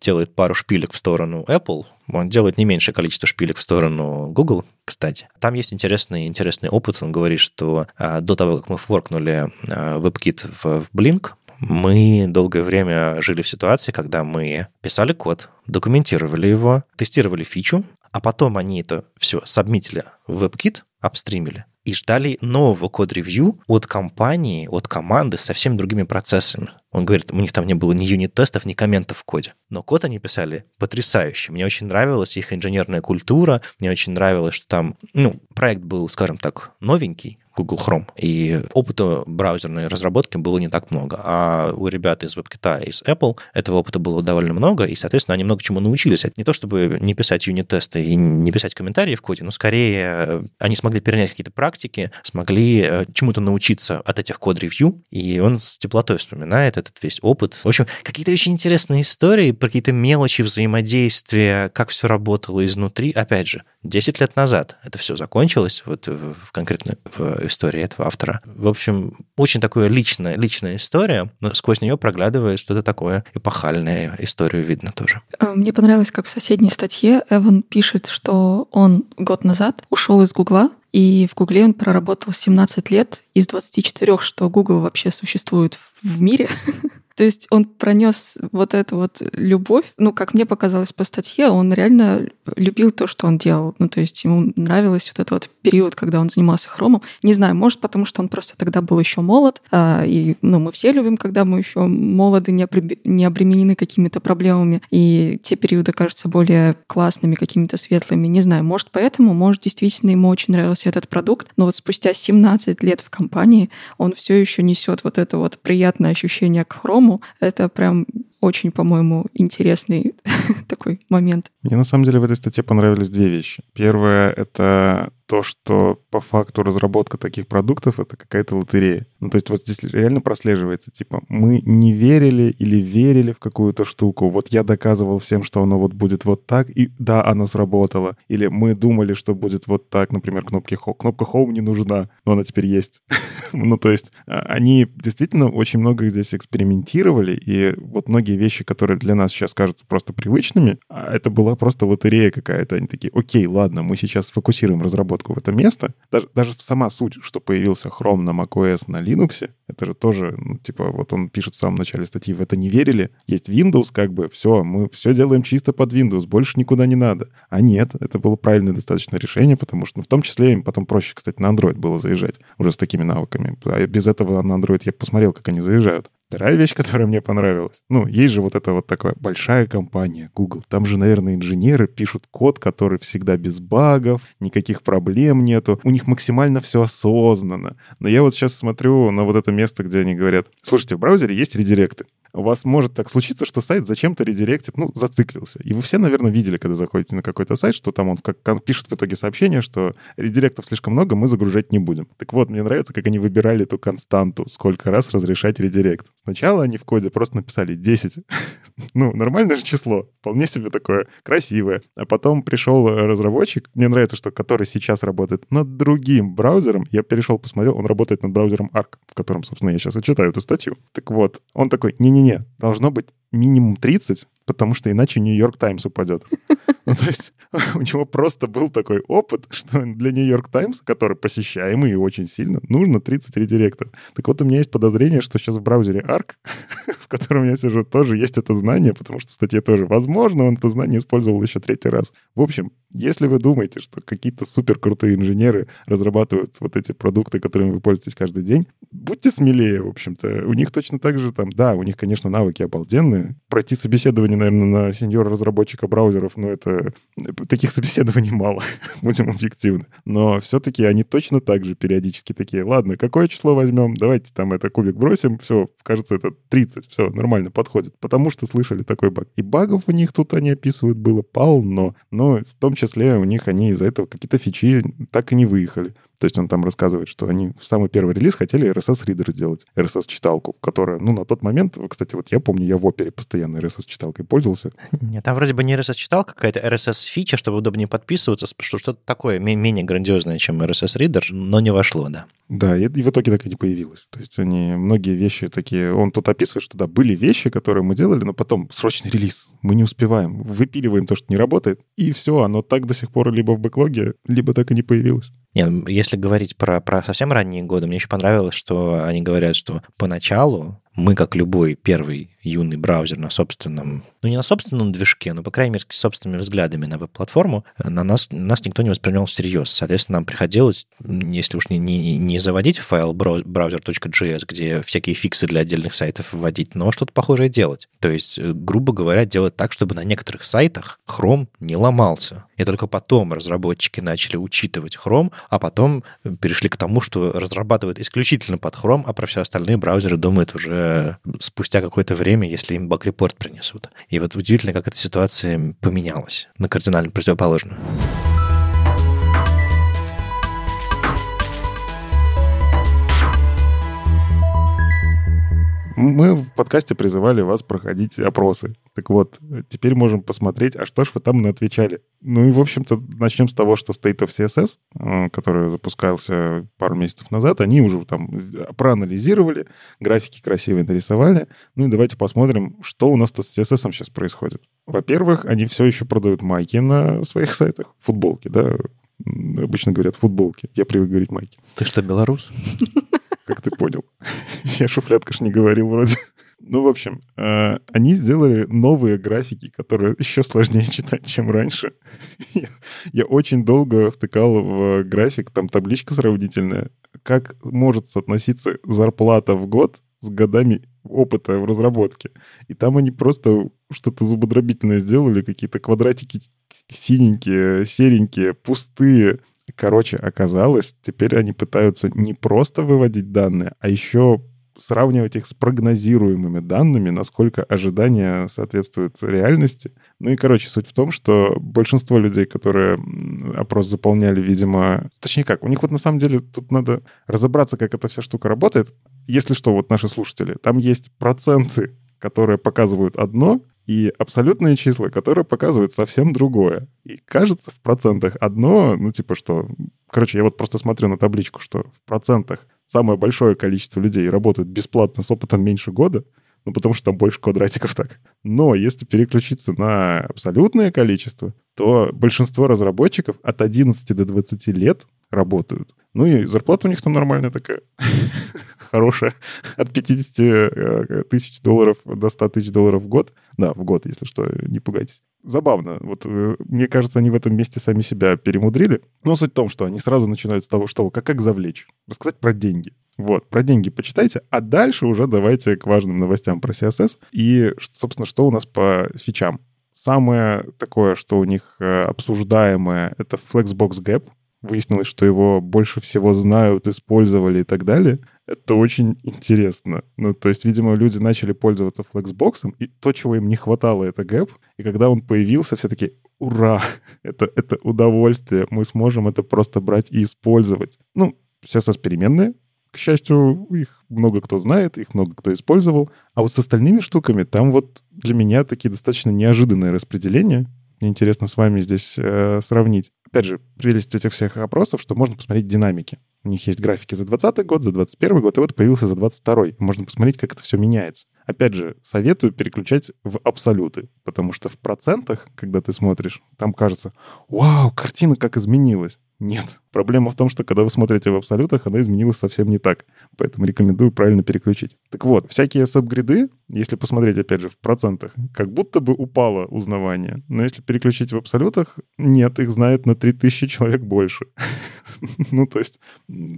Speaker 2: делает пару шпилек в сторону Apple, он делает не меньшее количество шпилек в сторону Google, кстати. Там есть интересный, интересный опыт. Он говорит, что а, до того, как мы форкнули а, WebKit в, в Blink, мы долгое время жили в ситуации, когда мы писали код, документировали его, тестировали фичу, а потом они это все сабмитили в WebKit, апстримили, и ждали нового код-ревью от компании, от команды с совсем другими процессами. Он говорит, у них там не было ни юнит-тестов, ни комментов в коде. Но код они писали потрясающий. Мне очень нравилась их инженерная культура, мне очень нравилось, что там, ну, проект был, скажем так, новенький, Google Chrome. И опыта браузерной разработки было не так много. А у ребят из WebKit из Apple этого опыта было довольно много, и, соответственно, они много чему научились. Это не то, чтобы не писать юнит-тесты и не писать комментарии в коде, но скорее э, они смогли перенять какие-то практики, смогли э, чему-то научиться от этих код-ревью, и он с теплотой вспоминает этот весь опыт. В общем, какие-то очень интересные истории про какие-то мелочи взаимодействия, как все работало изнутри. Опять же, 10 лет назад это все закончилось, вот в, конкретно в истории этого автора. В общем, очень такая личная, личная история, но сквозь нее проглядывает что-то такое эпохальное, историю видно тоже.
Speaker 3: Э, мне понравилось, как в соседней статье Эван пишет, что он год назад ушел из Гугла, и в Гугле он проработал 17 лет из 24, что Google вообще существует в мире. То есть он пронес вот эту вот любовь, ну, как мне показалось по статье, он реально любил то, что он делал. Ну, то есть ему нравилось вот этот вот период, когда он занимался хромом. Не знаю, может, потому что он просто тогда был еще молод, а, и, ну, мы все любим, когда мы еще молоды, не, обре- не обременены какими-то проблемами, и те периоды кажутся более классными, какими-то светлыми. Не знаю, может, поэтому, может, действительно ему очень нравился этот продукт, но вот спустя 17 лет в компании он все еще несет вот это вот приятное ощущение к хрому, по это прям очень, по-моему, интересный такой момент.
Speaker 1: Мне на самом деле в этой статье понравились две вещи. Первое — это то, что по факту разработка таких продуктов — это какая-то лотерея. Ну, то есть вот здесь реально прослеживается, типа, мы не верили или верили в какую-то штуку. Вот я доказывал всем, что оно вот будет вот так, и да, оно сработало. Или мы думали, что будет вот так, например, кнопки Home. Кнопка Home не нужна, но она теперь есть. ну, то есть а, они действительно очень много здесь экспериментировали, и вот многие вещи, которые для нас сейчас кажутся просто привычными, а это была просто лотерея какая-то. Они такие, окей, ладно, мы сейчас сфокусируем разработку в это место. Даже, даже сама суть, что появился Chrome на macOS на Linux, это же тоже, ну, типа, вот он пишет в самом начале статьи, в это не верили. Есть Windows, как бы, все, мы все делаем чисто под Windows, больше никуда не надо. А нет, это было правильное достаточно решение, потому что, ну, в том числе им потом проще, кстати, на Android было заезжать уже с такими навыками. А без этого на Android я посмотрел, как они заезжают. Вторая вещь, которая мне понравилась. Ну, есть же вот эта вот такая большая компания Google. Там же, наверное, инженеры пишут код, который всегда без багов, никаких проблем нету. У них максимально все осознанно. Но я вот сейчас смотрю на вот это место, где они говорят, слушайте, в браузере есть редиректы у вас может так случиться, что сайт зачем-то редиректит, ну, зациклился. И вы все, наверное, видели, когда заходите на какой-то сайт, что там он как, пишет в итоге сообщение, что редиректов слишком много, мы загружать не будем. Так вот, мне нравится, как они выбирали эту константу, сколько раз разрешать редирект. Сначала они в коде просто написали 10. ну, нормальное же число, вполне себе такое красивое. А потом пришел разработчик, мне нравится, что который сейчас работает над другим браузером, я перешел, посмотрел, он работает над браузером Arc, в котором, собственно, я сейчас и читаю эту статью. Так вот, он такой, не-не-не, не, должно быть минимум 30, потому что иначе Нью-Йорк Таймс упадет. Ну, то есть у него просто был такой опыт, что для Нью-Йорк Таймс, который посещаемый и очень сильно, нужно 30 редиректов. Так вот, у меня есть подозрение, что сейчас в браузере Arc, в котором я сижу, тоже есть это знание, потому что в статье тоже, возможно, он это знание использовал еще третий раз. В общем, если вы думаете, что какие-то супер крутые инженеры разрабатывают вот эти продукты, которыми вы пользуетесь каждый день, будьте смелее, в общем-то. У них точно так же там, да, у них, конечно, навыки обалденные. Пройти собеседование, наверное, на сеньора-разработчика браузеров, но это... Таких собеседований мало, будем объективны. Но все-таки они точно так же периодически такие, ладно, какое число возьмем? Давайте там это кубик бросим. Все, кажется, это 30. Все, нормально, подходит. Потому что слышали такой баг. И багов у них тут они описывают было полно. Но в том числе у них они из-за этого какие-то фичи так и не выехали. То есть он там рассказывает, что они в самый первый релиз хотели RSS-ридер сделать, RSS-читалку, которая, ну, на тот момент, кстати, вот я помню, я в опере постоянно RSS-читалкой пользовался.
Speaker 2: Нет, там вроде бы не RSS-читалка, какая-то RSS-фича, чтобы удобнее подписываться, что что-то такое менее грандиозное, чем RSS-ридер, но не вошло, да.
Speaker 1: Да, и, и в итоге так и не появилось. То есть они, многие вещи такие... Он тут описывает, что да, были вещи, которые мы делали, но потом срочный релиз. Мы не успеваем. Выпиливаем то, что не работает, и все, оно так до сих пор либо в бэклоге, либо так и не появилось.
Speaker 2: Нет, если говорить про, про совсем ранние годы, мне еще понравилось, что они говорят, что поначалу мы, как любой первый юный браузер на собственном, ну не на собственном движке, но, по крайней мере, с собственными взглядами на веб-платформу, на нас, нас никто не воспринимал всерьез. Соответственно, нам приходилось, если уж не, не, не заводить файл browser.js, где всякие фиксы для отдельных сайтов вводить, но что-то похожее делать. То есть, э, грубо говоря, делать так, чтобы на некоторых сайтах Chrome не ломался. И только потом разработчики начали учитывать Chrome, а потом перешли к тому, что разрабатывают исключительно под Chrome, а про все остальные браузеры думают уже спустя какое-то время, время, если им баг-репорт принесут. И вот удивительно, как эта ситуация поменялась на кардинально противоположную.
Speaker 1: Мы в подкасте призывали вас проходить опросы. Так вот, теперь можем посмотреть, а что ж вы там отвечали. Ну и, в общем-то, начнем с того, что State of CSS, э, который запускался пару месяцев назад, они уже там проанализировали, графики красивые нарисовали. Ну и давайте посмотрим, что у нас-то с CSS сейчас происходит. Во-первых, они все еще продают майки на своих сайтах, футболки, да, обычно говорят футболки. Я привык говорить майки.
Speaker 2: Ты что, белорус?
Speaker 1: как ты понял. Я шуфлятка ж не говорил вроде. Ну, в общем, э, они сделали новые графики, которые еще сложнее читать, чем раньше. Я, я очень долго втыкал в график, там табличка сравнительная, как может соотноситься зарплата в год с годами опыта в разработке. И там они просто что-то зубодробительное сделали, какие-то квадратики синенькие, серенькие, пустые, Короче, оказалось, теперь они пытаются не просто выводить данные, а еще сравнивать их с прогнозируемыми данными, насколько ожидания соответствуют реальности. Ну и, короче, суть в том, что большинство людей, которые опрос заполняли, видимо... Точнее как, у них вот на самом деле тут надо разобраться, как эта вся штука работает. Если что, вот наши слушатели, там есть проценты, которые показывают одно, и абсолютные числа, которые показывают совсем другое. И кажется в процентах одно, ну типа что... Короче, я вот просто смотрю на табличку, что в процентах самое большое количество людей работает бесплатно с опытом меньше года, ну потому что там больше квадратиков так. Но если переключиться на абсолютное количество, то большинство разработчиков от 11 до 20 лет работают. Ну и зарплата у них там нормальная такая, хорошая, от 50 э, тысяч долларов до 100 тысяч долларов в год. Да, в год, если что, не пугайтесь. Забавно. Вот э, мне кажется, они в этом месте сами себя перемудрили. Но суть в том, что они сразу начинают с того, что как, как завлечь. Рассказать про деньги. Вот, про деньги почитайте, а дальше уже давайте к важным новостям про CSS. И, собственно, что у нас по фичам. Самое такое, что у них э, обсуждаемое, это Flexbox Gap. Выяснилось, что его больше всего знают, использовали и так далее. Это очень интересно. Ну, то есть, видимо, люди начали пользоваться Flexbox, и то, чего им не хватало, это гэп. И когда он появился, все таки ура, это, это удовольствие, мы сможем это просто брать и использовать. Ну, CSS переменные, к счастью, их много кто знает, их много кто использовал. А вот с остальными штуками там вот для меня такие достаточно неожиданные распределения. Мне интересно с вами здесь э, сравнить. Опять же, прелесть этих всех опросов, что можно посмотреть динамики. У них есть графики за 2020 год, за 2021 год, и вот появился за 2022. Можно посмотреть, как это все меняется. Опять же, советую переключать в абсолюты, потому что в процентах, когда ты смотришь, там кажется, вау, картина как изменилась. Нет. Проблема в том, что когда вы смотрите в абсолютах, она изменилась совсем не так. Поэтому рекомендую правильно переключить. Так вот, всякие сабгриды, если посмотреть, опять же, в процентах, как будто бы упало узнавание. Но если переключить в абсолютах, нет, их знает на 3000 человек больше. ну, то есть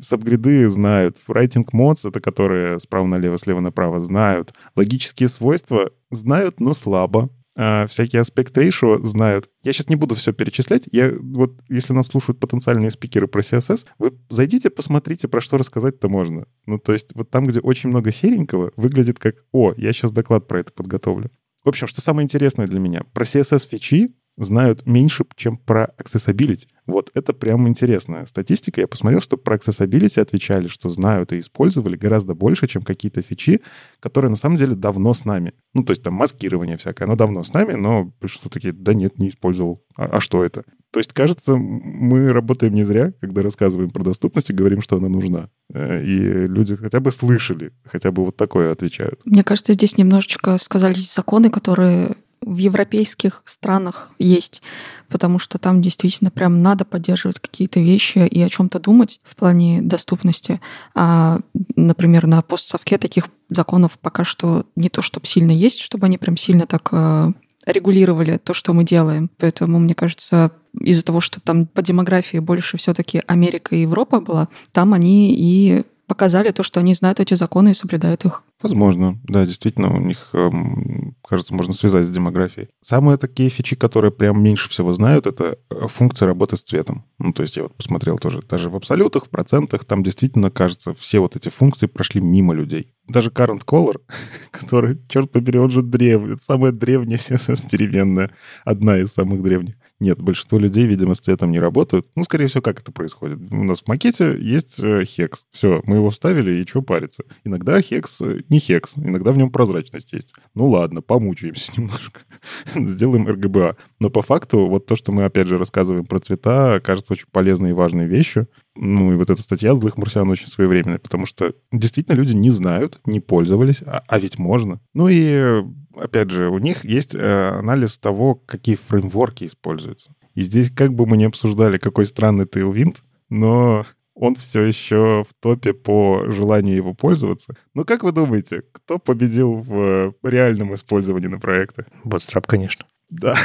Speaker 1: сабгриды знают. Writing mods, это которые справа налево, слева направо, знают. Логические свойства знают, но слабо. А, всякие аспект ratio знают. Я сейчас не буду все перечислять. Я вот, если нас слушают потенциальные спикеры про CSS, вы зайдите, посмотрите, про что рассказать-то можно. Ну, то есть вот там, где очень много серенького, выглядит как, о, я сейчас доклад про это подготовлю. В общем, что самое интересное для меня, про CSS-фичи знают меньше, чем про accessibility. Вот это прям интересная статистика. Я посмотрел, что про accessibility отвечали, что знают и использовали гораздо больше, чем какие-то фичи, которые на самом деле давно с нами. Ну, то есть там маскирование всякое, оно давно с нами, но что такие, да нет, не использовал. А, а что это? То есть, кажется, мы работаем не зря, когда рассказываем про доступность и говорим, что она нужна. Э, и люди хотя бы слышали, хотя бы вот такое отвечают.
Speaker 3: Мне кажется, здесь немножечко сказались законы, которые в европейских странах есть, потому что там действительно прям надо поддерживать какие-то вещи и о чем-то думать в плане доступности. А, например, на постсовке таких законов пока что не то, чтобы сильно есть, чтобы они прям сильно так э, регулировали то, что мы делаем. Поэтому, мне кажется, из-за того, что там по демографии больше все-таки Америка и Европа была, там они и показали то, что они знают эти законы и соблюдают их.
Speaker 1: Возможно, да, действительно, у них, эм, кажется, можно связать с демографией. Самые такие фичи, которые прям меньше всего знают, это э, функция работы с цветом. Ну, то есть я вот посмотрел тоже, даже в абсолютах, в процентах, там действительно, кажется, все вот эти функции прошли мимо людей. Даже current color, который, черт побери, он же древний, самая древняя CSS-переменная, одна из самых древних. Нет, большинство людей, видимо, с цветом не работают. Ну, скорее всего, как это происходит? У нас в макете есть э, хекс. Все, мы его вставили, и что париться? Иногда хекс э, не хекс, иногда в нем прозрачность есть. Ну ладно, помучаемся немножко. Сделаем RGBA. Но по факту вот то, что мы опять же рассказываем про цвета, кажется очень полезной и важной вещью. Ну и вот эта статья «Злых марсиан» очень своевременная, потому что действительно люди не знают, не пользовались, а, а ведь можно. Ну и опять же, у них есть э, анализ того, какие фреймворки используются. И здесь как бы мы не обсуждали, какой странный Tailwind, но он все еще в топе по желанию его пользоваться. Ну, как вы думаете, кто победил в реальном использовании на проектах?
Speaker 2: Bootstrap, конечно.
Speaker 1: Да.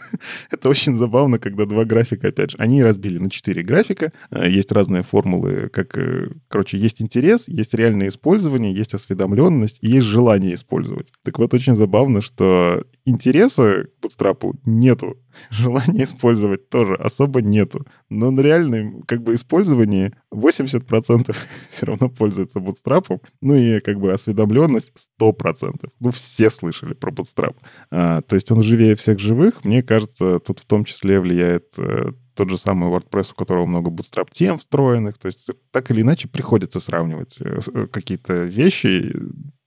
Speaker 1: Это очень забавно, когда два графика, опять же, они разбили на четыре графика. Э, есть разные формулы, как, э, короче, есть интерес, есть реальное использование, есть осведомленность и есть желание использовать. Так вот, очень забавно, что интереса Bootstrap нету. Желания использовать тоже особо нету. Но на реальном как бы использовании 80% все равно пользуются Bootstrap. Ну и как бы осведомленность 100%. Ну все слышали про Bootstrap. А, то есть он живее всех живых. Мне кажется, тут в том числе влияет э, тот же самый WordPress, у которого много bootstrap тем встроенных. То есть так или иначе приходится сравнивать э, э, какие-то вещи,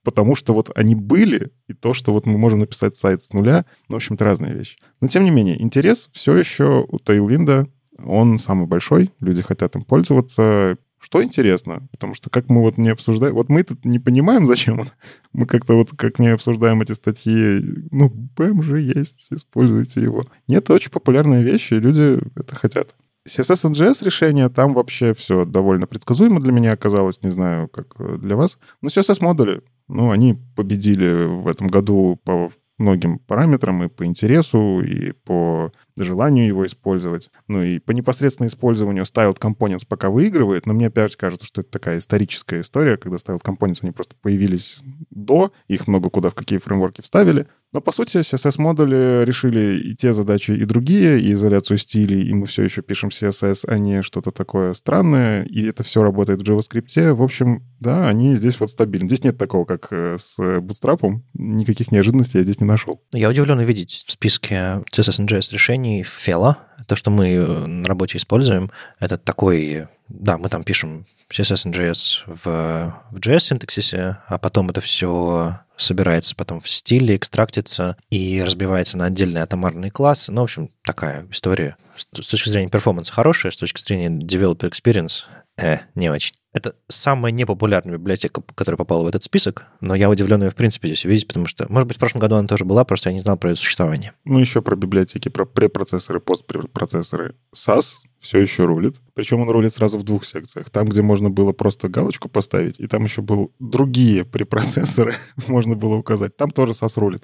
Speaker 1: потому что вот они были, и то, что вот мы можем написать сайт с нуля, ну, в общем-то, разные вещи. Но, тем не менее, интерес все еще у Tailwind, он самый большой, люди хотят им пользоваться. Что интересно, потому что как мы вот не обсуждаем... Вот мы тут не понимаем, зачем он. Мы как-то вот как не обсуждаем эти статьи, ну, БЭМ же есть, используйте его. Нет, это очень популярная вещь, и люди это хотят. CSS NGS решение, там вообще все довольно предсказуемо для меня оказалось, не знаю, как для вас. Но CSS модули, ну, они победили в этом году по многим параметрам и по интересу, и по желанию его использовать. Ну и по непосредственному использованию Styled Components пока выигрывает, но мне опять кажется, что это такая историческая история, когда Styled Components, они просто появились до, их много куда в какие фреймворки вставили, но, по сути, CSS-модули решили и те задачи, и другие, и изоляцию стилей, и мы все еще пишем CSS, а не что-то такое странное, и это все работает в JavaScript. В общем, да, они здесь вот стабильны. Здесь нет такого, как э, с Bootstrap, никаких неожиданностей я здесь не нашел.
Speaker 2: Я удивлен увидеть в списке CSS NGS решений Fela. То, что мы э, на работе используем, это такой... Да, мы там пишем CSS NGS в, в JS-синтаксисе, а потом это все собирается потом в стиле, экстрактится и разбивается на отдельные атомарные классы. Ну, в общем, такая история. С точки зрения перформанса хорошая, с точки зрения developer experience э, не очень. Это самая непопулярная библиотека, которая попала в этот список, но я удивлен ее в принципе здесь увидеть, потому что, может быть, в прошлом году она тоже была, просто я не знал про ее существование.
Speaker 1: Ну, еще про библиотеки, про препроцессоры, постпроцессоры. SAS все еще рулит. Причем он рулит сразу в двух секциях. Там, где можно было просто галочку поставить, и там еще был другие препроцессоры, можно было указать. Там тоже SAS рулит.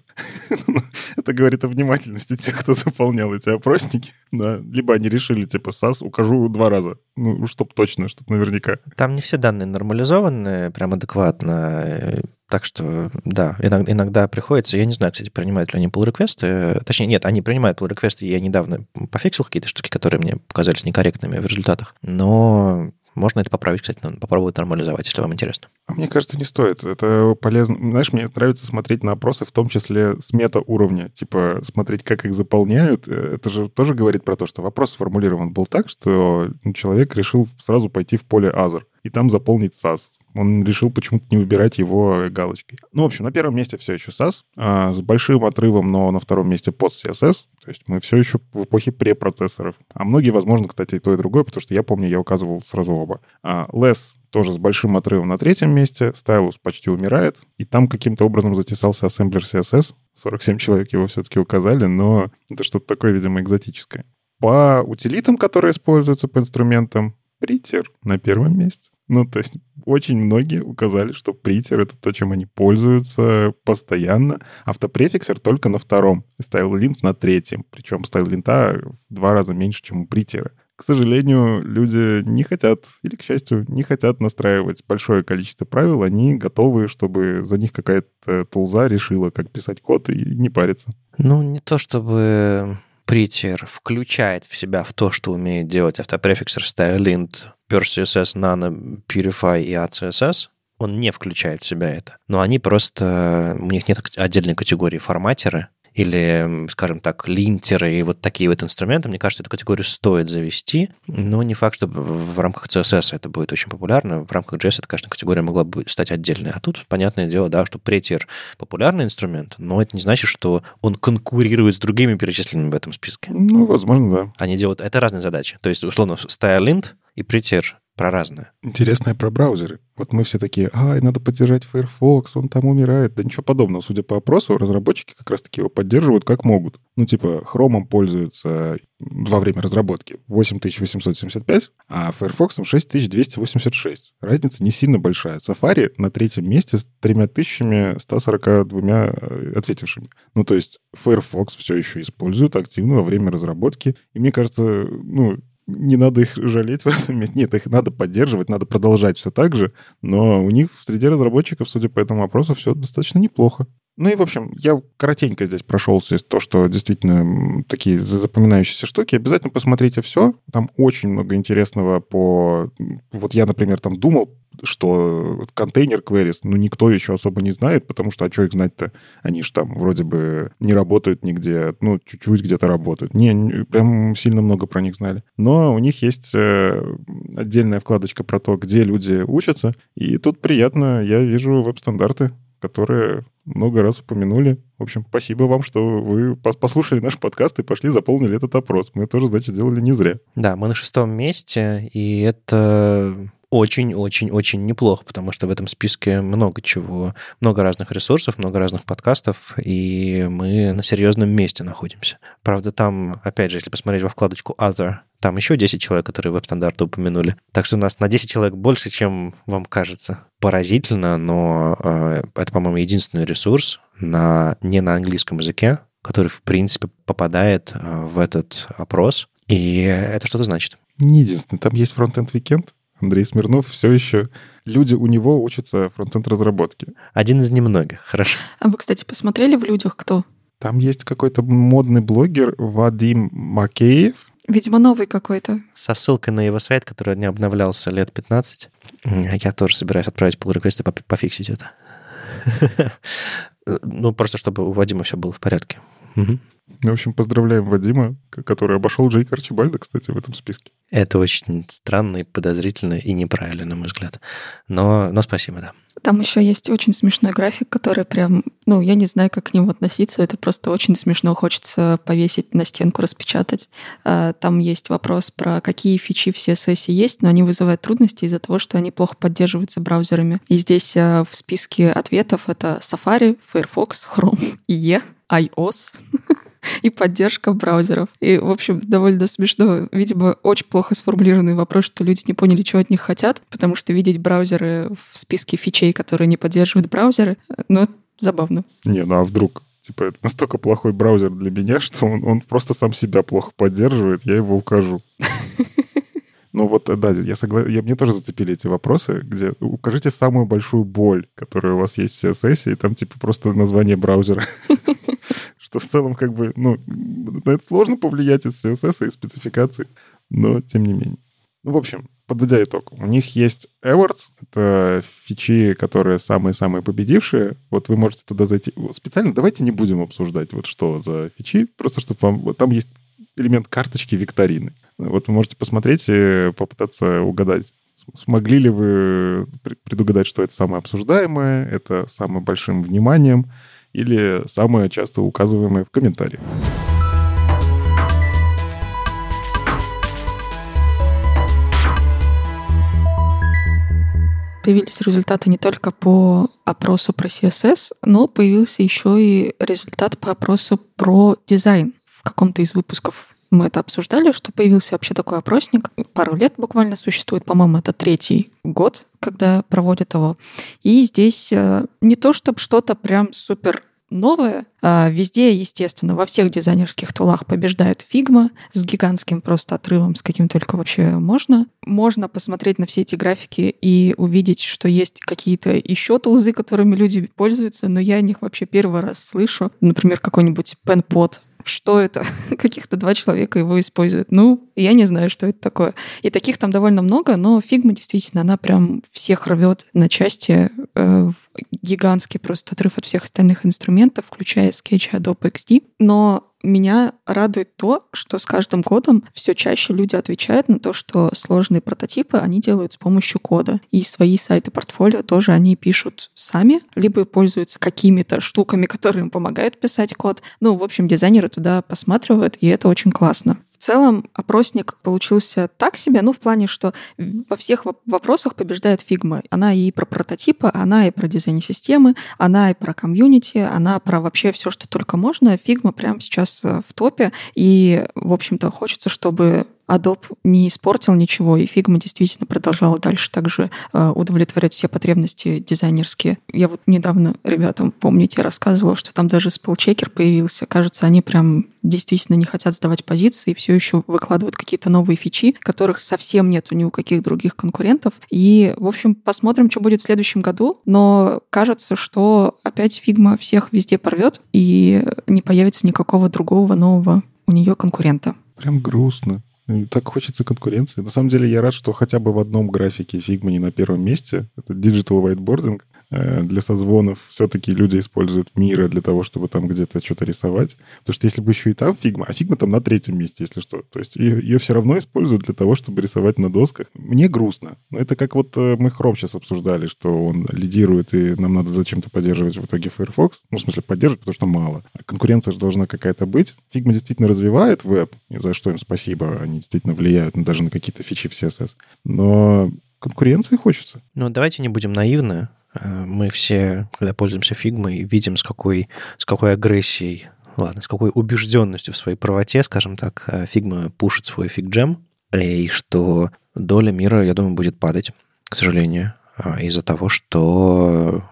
Speaker 1: Это говорит о внимательности тех, кто заполнял эти опросники. Да. Либо они решили, типа, SAS укажу два раза. Ну, чтоб точно, чтоб наверняка.
Speaker 2: Там не все данные нормализованы прям адекватно. Так что, да, иногда, иногда приходится. Я не знаю, кстати, принимают ли они pull реквесты Точнее, нет, они принимают pull реквесты Я недавно пофиксил какие-то штуки, которые мне показались некорректными в результатах. Но можно это поправить, кстати, попробовать нормализовать, если вам интересно.
Speaker 1: А мне кажется, не стоит. Это полезно. Знаешь, мне нравится смотреть на опросы, в том числе с мета-уровня. Типа смотреть, как их заполняют. Это же тоже говорит про то, что вопрос сформулирован был так, что человек решил сразу пойти в поле Azure и там заполнить SAS. Он решил почему-то не выбирать его галочкой. Ну, в общем, на первом месте все еще SAS, а, с большим отрывом, но на втором месте пост CSS. То есть мы все еще в эпохе препроцессоров. А многие, возможно, кстати, и то, и другое, потому что я помню, я указывал сразу оба. А, Less тоже с большим отрывом на третьем месте. Stylus почти умирает. И там каким-то образом затесался ассемблер CSS. 47 человек его все-таки указали, но это что-то такое, видимо, экзотическое. По утилитам, которые используются по инструментам, Притер на первом месте. Ну, то есть очень многие указали, что притер — это то, чем они пользуются постоянно. Автопрефиксер только на втором. Ставил линт на третьем. Причем ставил линта в два раза меньше, чем у притера. К сожалению, люди не хотят, или, к счастью, не хотят настраивать большое количество правил. Они готовы, чтобы за них какая-то тулза решила, как писать код и не париться.
Speaker 2: Ну, не то чтобы Prettier включает в себя в то, что умеет делать автопрефиксер StyleInt, PureCSS, Nano, Purify и ACSS, он не включает в себя это. Но они просто... У них нет отдельной категории форматеры, или, скажем так, линтеры и вот такие вот инструменты, мне кажется, эту категорию стоит завести, но не факт, что в рамках CSS это будет очень популярно. В рамках JS эта, конечно, категория могла бы стать отдельной. А тут, понятное дело, да, что претир популярный инструмент, но это не значит, что он конкурирует с другими перечисленными в этом списке.
Speaker 1: Ну, возможно, да.
Speaker 2: Они делают... Это разные задачи. То есть, условно, StyleInt и Prettier про разное.
Speaker 1: Интересное про браузеры. Вот мы все такие, ай, надо поддержать Firefox, он там умирает. Да ничего подобного. Судя по опросу, разработчики как раз-таки его поддерживают как могут. Ну, типа, Chrome пользуются во время разработки 8875, а Firefox 6286. Разница не сильно большая. Safari на третьем месте с 3142 э, ответившими. Ну, то есть Firefox все еще используют активно во время разработки. И мне кажется, ну, не надо их жалеть в этом месте. Нет, их надо поддерживать, надо продолжать все так же, но у них среди разработчиков, судя по этому опросу, все достаточно неплохо. Ну и, в общем, я коротенько здесь прошелся из то, что действительно такие запоминающиеся штуки. Обязательно посмотрите все. Там очень много интересного по... Вот я, например, там думал, что контейнер queries, ну, никто еще особо не знает, потому что, а что их знать-то? Они же там вроде бы не работают нигде, ну, чуть-чуть где-то работают. Не, не, прям сильно много про них знали. Но у них есть э, отдельная вкладочка про то, где люди учатся, и тут приятно, я вижу веб-стандарты, которые много раз упомянули. В общем, спасибо вам, что вы послушали наш подкаст и пошли заполнили этот опрос. Мы тоже, значит, сделали не зря.
Speaker 2: Да, мы на шестом месте, и это очень-очень-очень неплохо, потому что в этом списке много чего, много разных ресурсов, много разных подкастов, и мы на серьезном месте находимся. Правда, там, опять же, если посмотреть во вкладочку Other, там еще 10 человек, которые веб-стандарты упомянули. Так что у нас на 10 человек больше, чем вам кажется. Поразительно, но э, это, по-моему, единственный ресурс на, не на английском языке, который, в принципе, попадает э, в этот опрос. И это что-то значит.
Speaker 1: Не единственный. Там есть фронтенд Weekend. Андрей Смирнов все еще... Люди у него учатся фронтенд разработке.
Speaker 2: Один из немногих, хорошо.
Speaker 3: А вы, кстати, посмотрели в людях кто?
Speaker 1: Там есть какой-то модный блогер Вадим Макеев,
Speaker 3: Видимо, новый какой-то.
Speaker 2: Со ссылкой на его сайт, который не обновлялся лет 15. Я тоже собираюсь отправить pull реквесты пофиксить это. Ну, просто чтобы у Вадима все было в порядке.
Speaker 1: В общем, поздравляем Вадима, который обошел Джейка Арчибальда, кстати, в этом списке.
Speaker 2: Это очень странно и подозрительно и неправильно, на мой взгляд. Но, но спасибо, да.
Speaker 3: Там еще есть очень смешной график, который прям, ну, я не знаю, как к нему относиться. Это просто очень смешно. Хочется повесить на стенку, распечатать. А, там есть вопрос про какие фичи в CSS есть, но они вызывают трудности из-за того, что они плохо поддерживаются браузерами. И здесь а, в списке ответов это Safari, Firefox, Chrome, IE, iOS. и поддержка браузеров. И, в общем, довольно смешно. Видимо, очень плохо сформулированный вопрос, что люди не поняли, чего от них хотят, потому что видеть браузеры в списке фичей, которые не поддерживают браузеры, ну, забавно.
Speaker 1: Не, ну а вдруг Типа, это настолько плохой браузер для меня, что он, он просто сам себя плохо поддерживает, я его укажу. Ну вот, да, я согласен. Я, мне тоже зацепили эти вопросы, где укажите самую большую боль, которая у вас есть в CSS, и там типа просто название браузера. Что в целом как бы, ну, на это сложно повлиять из CSS и спецификаций, но тем не менее. Ну, в общем, подводя итог, у них есть Awards, это фичи, которые самые-самые победившие. Вот вы можете туда зайти. Специально давайте не будем обсуждать, вот что за фичи, просто чтобы вам... Вот там есть элемент карточки викторины. Вот вы можете посмотреть и попытаться угадать, смогли ли вы предугадать, что это самое обсуждаемое, это самым большим вниманием или самое часто указываемое в комментариях.
Speaker 3: Появились результаты не только по опросу про CSS, но появился еще и результат по опросу про дизайн. В каком-то из выпусков мы это обсуждали, что появился вообще такой опросник. Пару лет буквально существует, по-моему, это третий год, когда проводят его. И здесь э, не то, чтобы что-то прям супер новое. А везде, естественно, во всех дизайнерских тулах побеждает Figma с гигантским просто отрывом, с каким только вообще можно. Можно посмотреть на все эти графики и увидеть, что есть какие-то еще тулзы, которыми люди пользуются, но я о них вообще первый раз слышу. Например, какой-нибудь PenPod, что это? Каких-то два человека его используют. Ну, я не знаю, что это такое. И таких там довольно много, но Figma действительно, она прям всех рвет на части. Э, гигантский просто отрыв от всех остальных инструментов, включая Sketch и Adobe XD. Но меня радует то, что с каждым годом все чаще люди отвечают на то, что сложные прототипы они делают с помощью кода. И свои сайты портфолио тоже они пишут сами, либо пользуются какими-то штуками, которые им помогают писать код. Ну, в общем, дизайнеры туда посматривают, и это очень классно. Целом опросник получился так себе, ну, в плане, что во всех вопросах побеждает Figma. Она и про прототипы, она и про дизайн системы, она и про комьюнити, она про вообще все, что только можно. Figma прямо сейчас э, в топе, и, в общем-то, хочется, чтобы Adobe не испортил ничего, и Figma действительно продолжала дальше также э, удовлетворять все потребности дизайнерские. Я вот недавно ребятам, помните, рассказывала, что там даже спелчекер появился. Кажется, они прям действительно не хотят сдавать позиции и все еще выкладывают какие-то новые фичи, которых совсем нету ни у каких других конкурентов. И, в общем, посмотрим, что будет в следующем году. Но кажется, что опять Figma всех везде порвет и не появится никакого другого нового у нее конкурента.
Speaker 1: Прям грустно. Так хочется конкуренции. На самом деле я рад, что хотя бы в одном графике Figma не на первом месте. Это Digital Whiteboarding. Э, для созвонов все-таки люди используют Miro для того, чтобы там где-то что-то рисовать. Потому что если бы еще и там Figma, а Figma там на третьем месте, если что. То есть ее, все равно используют для того, чтобы рисовать на досках. Мне грустно. Но это как вот э, мы Chrome сейчас обсуждали, что он лидирует, и нам надо зачем-то поддерживать в итоге Firefox. Ну, в смысле, поддерживать, потому что мало. Конкуренция же должна какая-то быть. Figma действительно развивает веб, за что им спасибо. Они действительно влияют даже на какие-то фичи в CSS. Но конкуренции хочется.
Speaker 2: Ну, давайте не будем наивны. Мы все, когда пользуемся фигмой, видим, с какой, с какой агрессией, ладно, с какой убежденностью в своей правоте, скажем так, э, Figma пушит свой FigJam, и что доля Miro, я думаю, будет падать, к сожалению, э, из-за того, что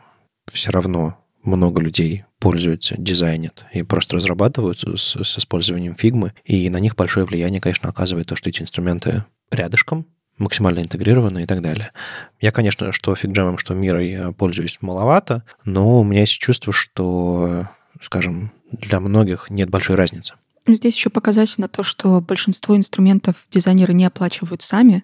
Speaker 2: все равно много людей пользуются, дизайнят и просто разрабатывают с, с использованием фигмы, и на них большое влияние, конечно, оказывает то, что эти инструменты рядышком, максимально интегрированы и так далее. Я, конечно, что фигджемом, что мирой э, пользуюсь маловато, но у меня есть чувство, что, скажем, для многих нет большой разницы.
Speaker 3: Здесь еще показательно то, что большинство инструментов дизайнеры не оплачивают сами,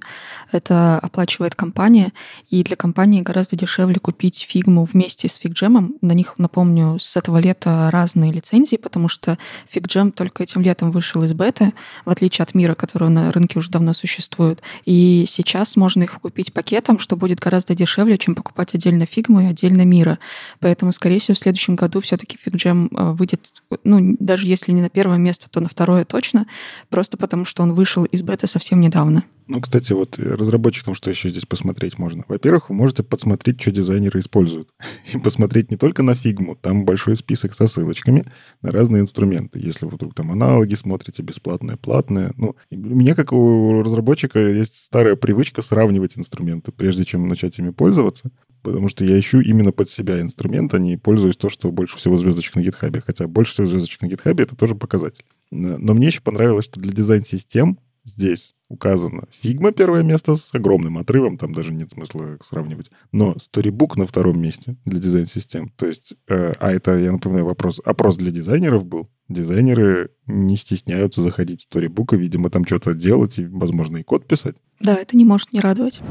Speaker 3: это оплачивает компания, и для компании гораздо дешевле купить фигму вместе с фигджемом. На них, напомню, с этого лета разные лицензии, потому что фигджем только этим летом вышел из беты, в отличие от мира, который на рынке уже давно существует. И сейчас можно их купить пакетом, что будет гораздо дешевле, чем покупать отдельно фигму и отдельно мира. Поэтому, скорее всего, в следующем году все-таки фигджем э, выйдет, ну, даже если не на первое место, то на второе точно, просто потому что он вышел из бета совсем недавно.
Speaker 1: Ну, кстати, вот разработчикам что еще здесь посмотреть можно? Во-первых, вы можете подсмотреть, что дизайнеры используют. И посмотреть не только на фигму, там большой список со ссылочками на разные инструменты. Если вы вдруг там аналоги смотрите, бесплатные, платные. Ну, у меня, как у разработчика, есть старая привычка сравнивать инструменты, прежде чем начать ими пользоваться потому что я ищу именно под себя инструмент, а не пользуюсь то, что больше всего звездочек на гитхабе. Хотя больше всего звездочек на гитхабе — это тоже показатель. Но мне еще понравилось, что для дизайн-систем здесь указано Figma первое место с огромным отрывом, там даже нет смысла сравнивать. Но Storybook на втором месте для дизайн-систем. То есть, э, а это, я напоминаю, вопрос, опрос для дизайнеров был. Дизайнеры не стесняются заходить в Storybook, и, видимо, там что-то делать и, возможно, и код писать.
Speaker 3: Да, это не может не радовать.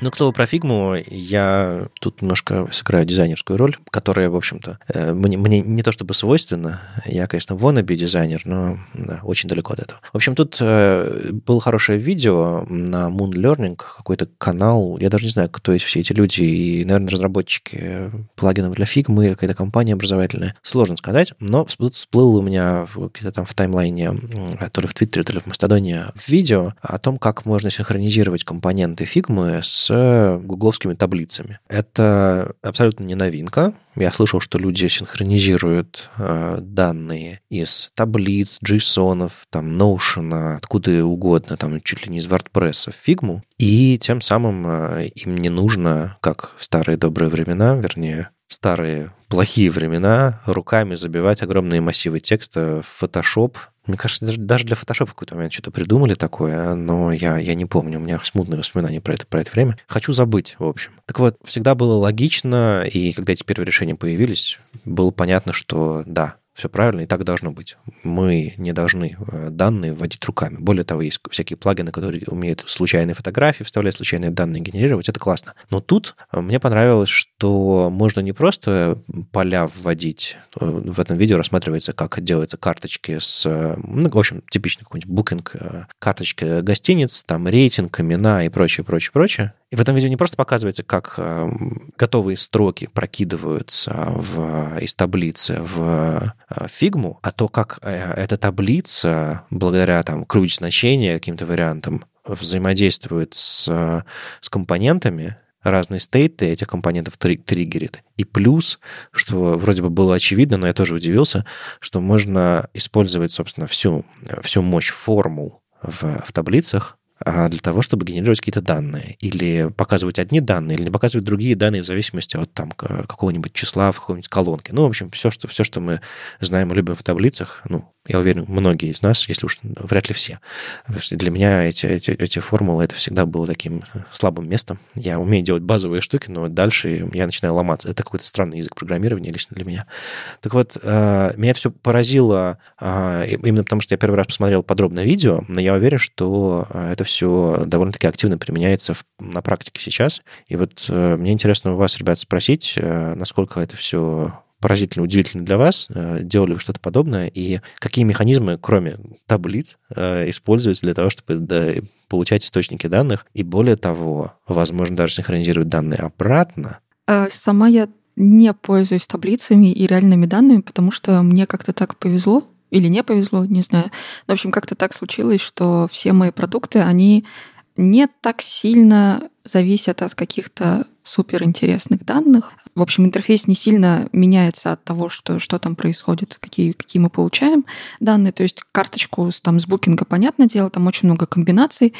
Speaker 2: Ну, к слову про фигму, я тут немножко сыграю дизайнерскую роль, которая, в общем-то, э, мне, мне не то чтобы свойственна. Я, конечно, wannabe дизайнер, но да, очень далеко от этого. В общем, тут э, было хорошее видео на Moon Learning, какой-то канал, я даже не знаю, кто есть все эти люди, и, наверное, разработчики плагинов для фигмы, какая-то компания образовательная. Сложно сказать, но тут всплыло у меня где-то там в таймлайне, то ли в Твиттере, то ли в Мастодоне, видео о том, как можно синхронизировать компоненты фигмы с с гугловскими таблицами. Это абсолютно не новинка. Я слышал, что люди синхронизируют э, данные из таблиц, JSON, там, Notion, откуда угодно, там, чуть ли не из WordPress в Figma, и тем самым э, им не нужно, как в старые добрые времена, вернее, в старые плохие времена, руками забивать огромные массивы текста в Photoshop, мне кажется, даже, для Photoshop в какой-то момент что-то придумали такое, но я, я не помню, у меня смутные воспоминания про это, про это время. Хочу забыть, в общем. Так вот, всегда было логично, и когда эти первые решения появились, было понятно, что да, все правильно, и так должно быть. Мы не должны э, данные вводить руками. Более того, есть всякие плагины, которые умеют случайные фотографии вставлять, случайные данные генерировать. Это классно. Но тут э, мне понравилось, что можно не просто поля вводить. Э, в этом видео рассматривается, как делаются карточки с, ну, в общем, типичный какой-нибудь букинг, карточка гостиниц, там рейтинг, имена и прочее, прочее, прочее. И в этом видео не просто показывается, как готовые строки прокидываются в, из таблицы в фигму, а то, как э, эта таблица, благодаря там круть значения каким-то вариантам, взаимодействует с, с компонентами, разные стейты этих компонентов триггерит. И плюс, что вроде бы было очевидно, но я тоже удивился, что можно использовать, собственно, всю, всю мощь формул в, в таблицах для того, чтобы генерировать какие-то данные. Или показывать одни данные, или показывать другие данные в зависимости от там, какого-нибудь числа в какой-нибудь колонке. Ну, в общем, все что, все, что мы знаем и любим в таблицах, ну, я уверен, многие из нас, если уж вряд ли все. Потому что для меня эти, эти, эти формулы, это всегда было таким слабым местом. Я умею делать базовые штуки, но дальше я начинаю ломаться. Это какой-то странный язык программирования лично для меня. Так вот, э, меня это все поразило э, именно потому, что я первый раз посмотрел подробное видео, но я уверен, что э, это все довольно-таки активно применяется в, на практике сейчас. И вот мне интересно у вас, ребят, спросить, насколько это все поразительно удивительно для вас. Э, делали вы что-то подобное? И какие механизмы, кроме таблиц, э, используются для того, чтобы получать источники данных? И более того, возможно, даже синхронизировать данные обратно?
Speaker 3: Э, сама я не пользуюсь таблицами и реальными данными, потому что мне как-то так повезло, или не повезло, не знаю. в общем, как-то так случилось, что все мои продукты, они не так сильно зависят от каких-то суперинтересных данных. В общем, интерфейс не сильно меняется от того, что, что там происходит, какие, какие мы получаем данные. То есть карточку с, там, с букинга, понятное дело, там очень много комбинаций,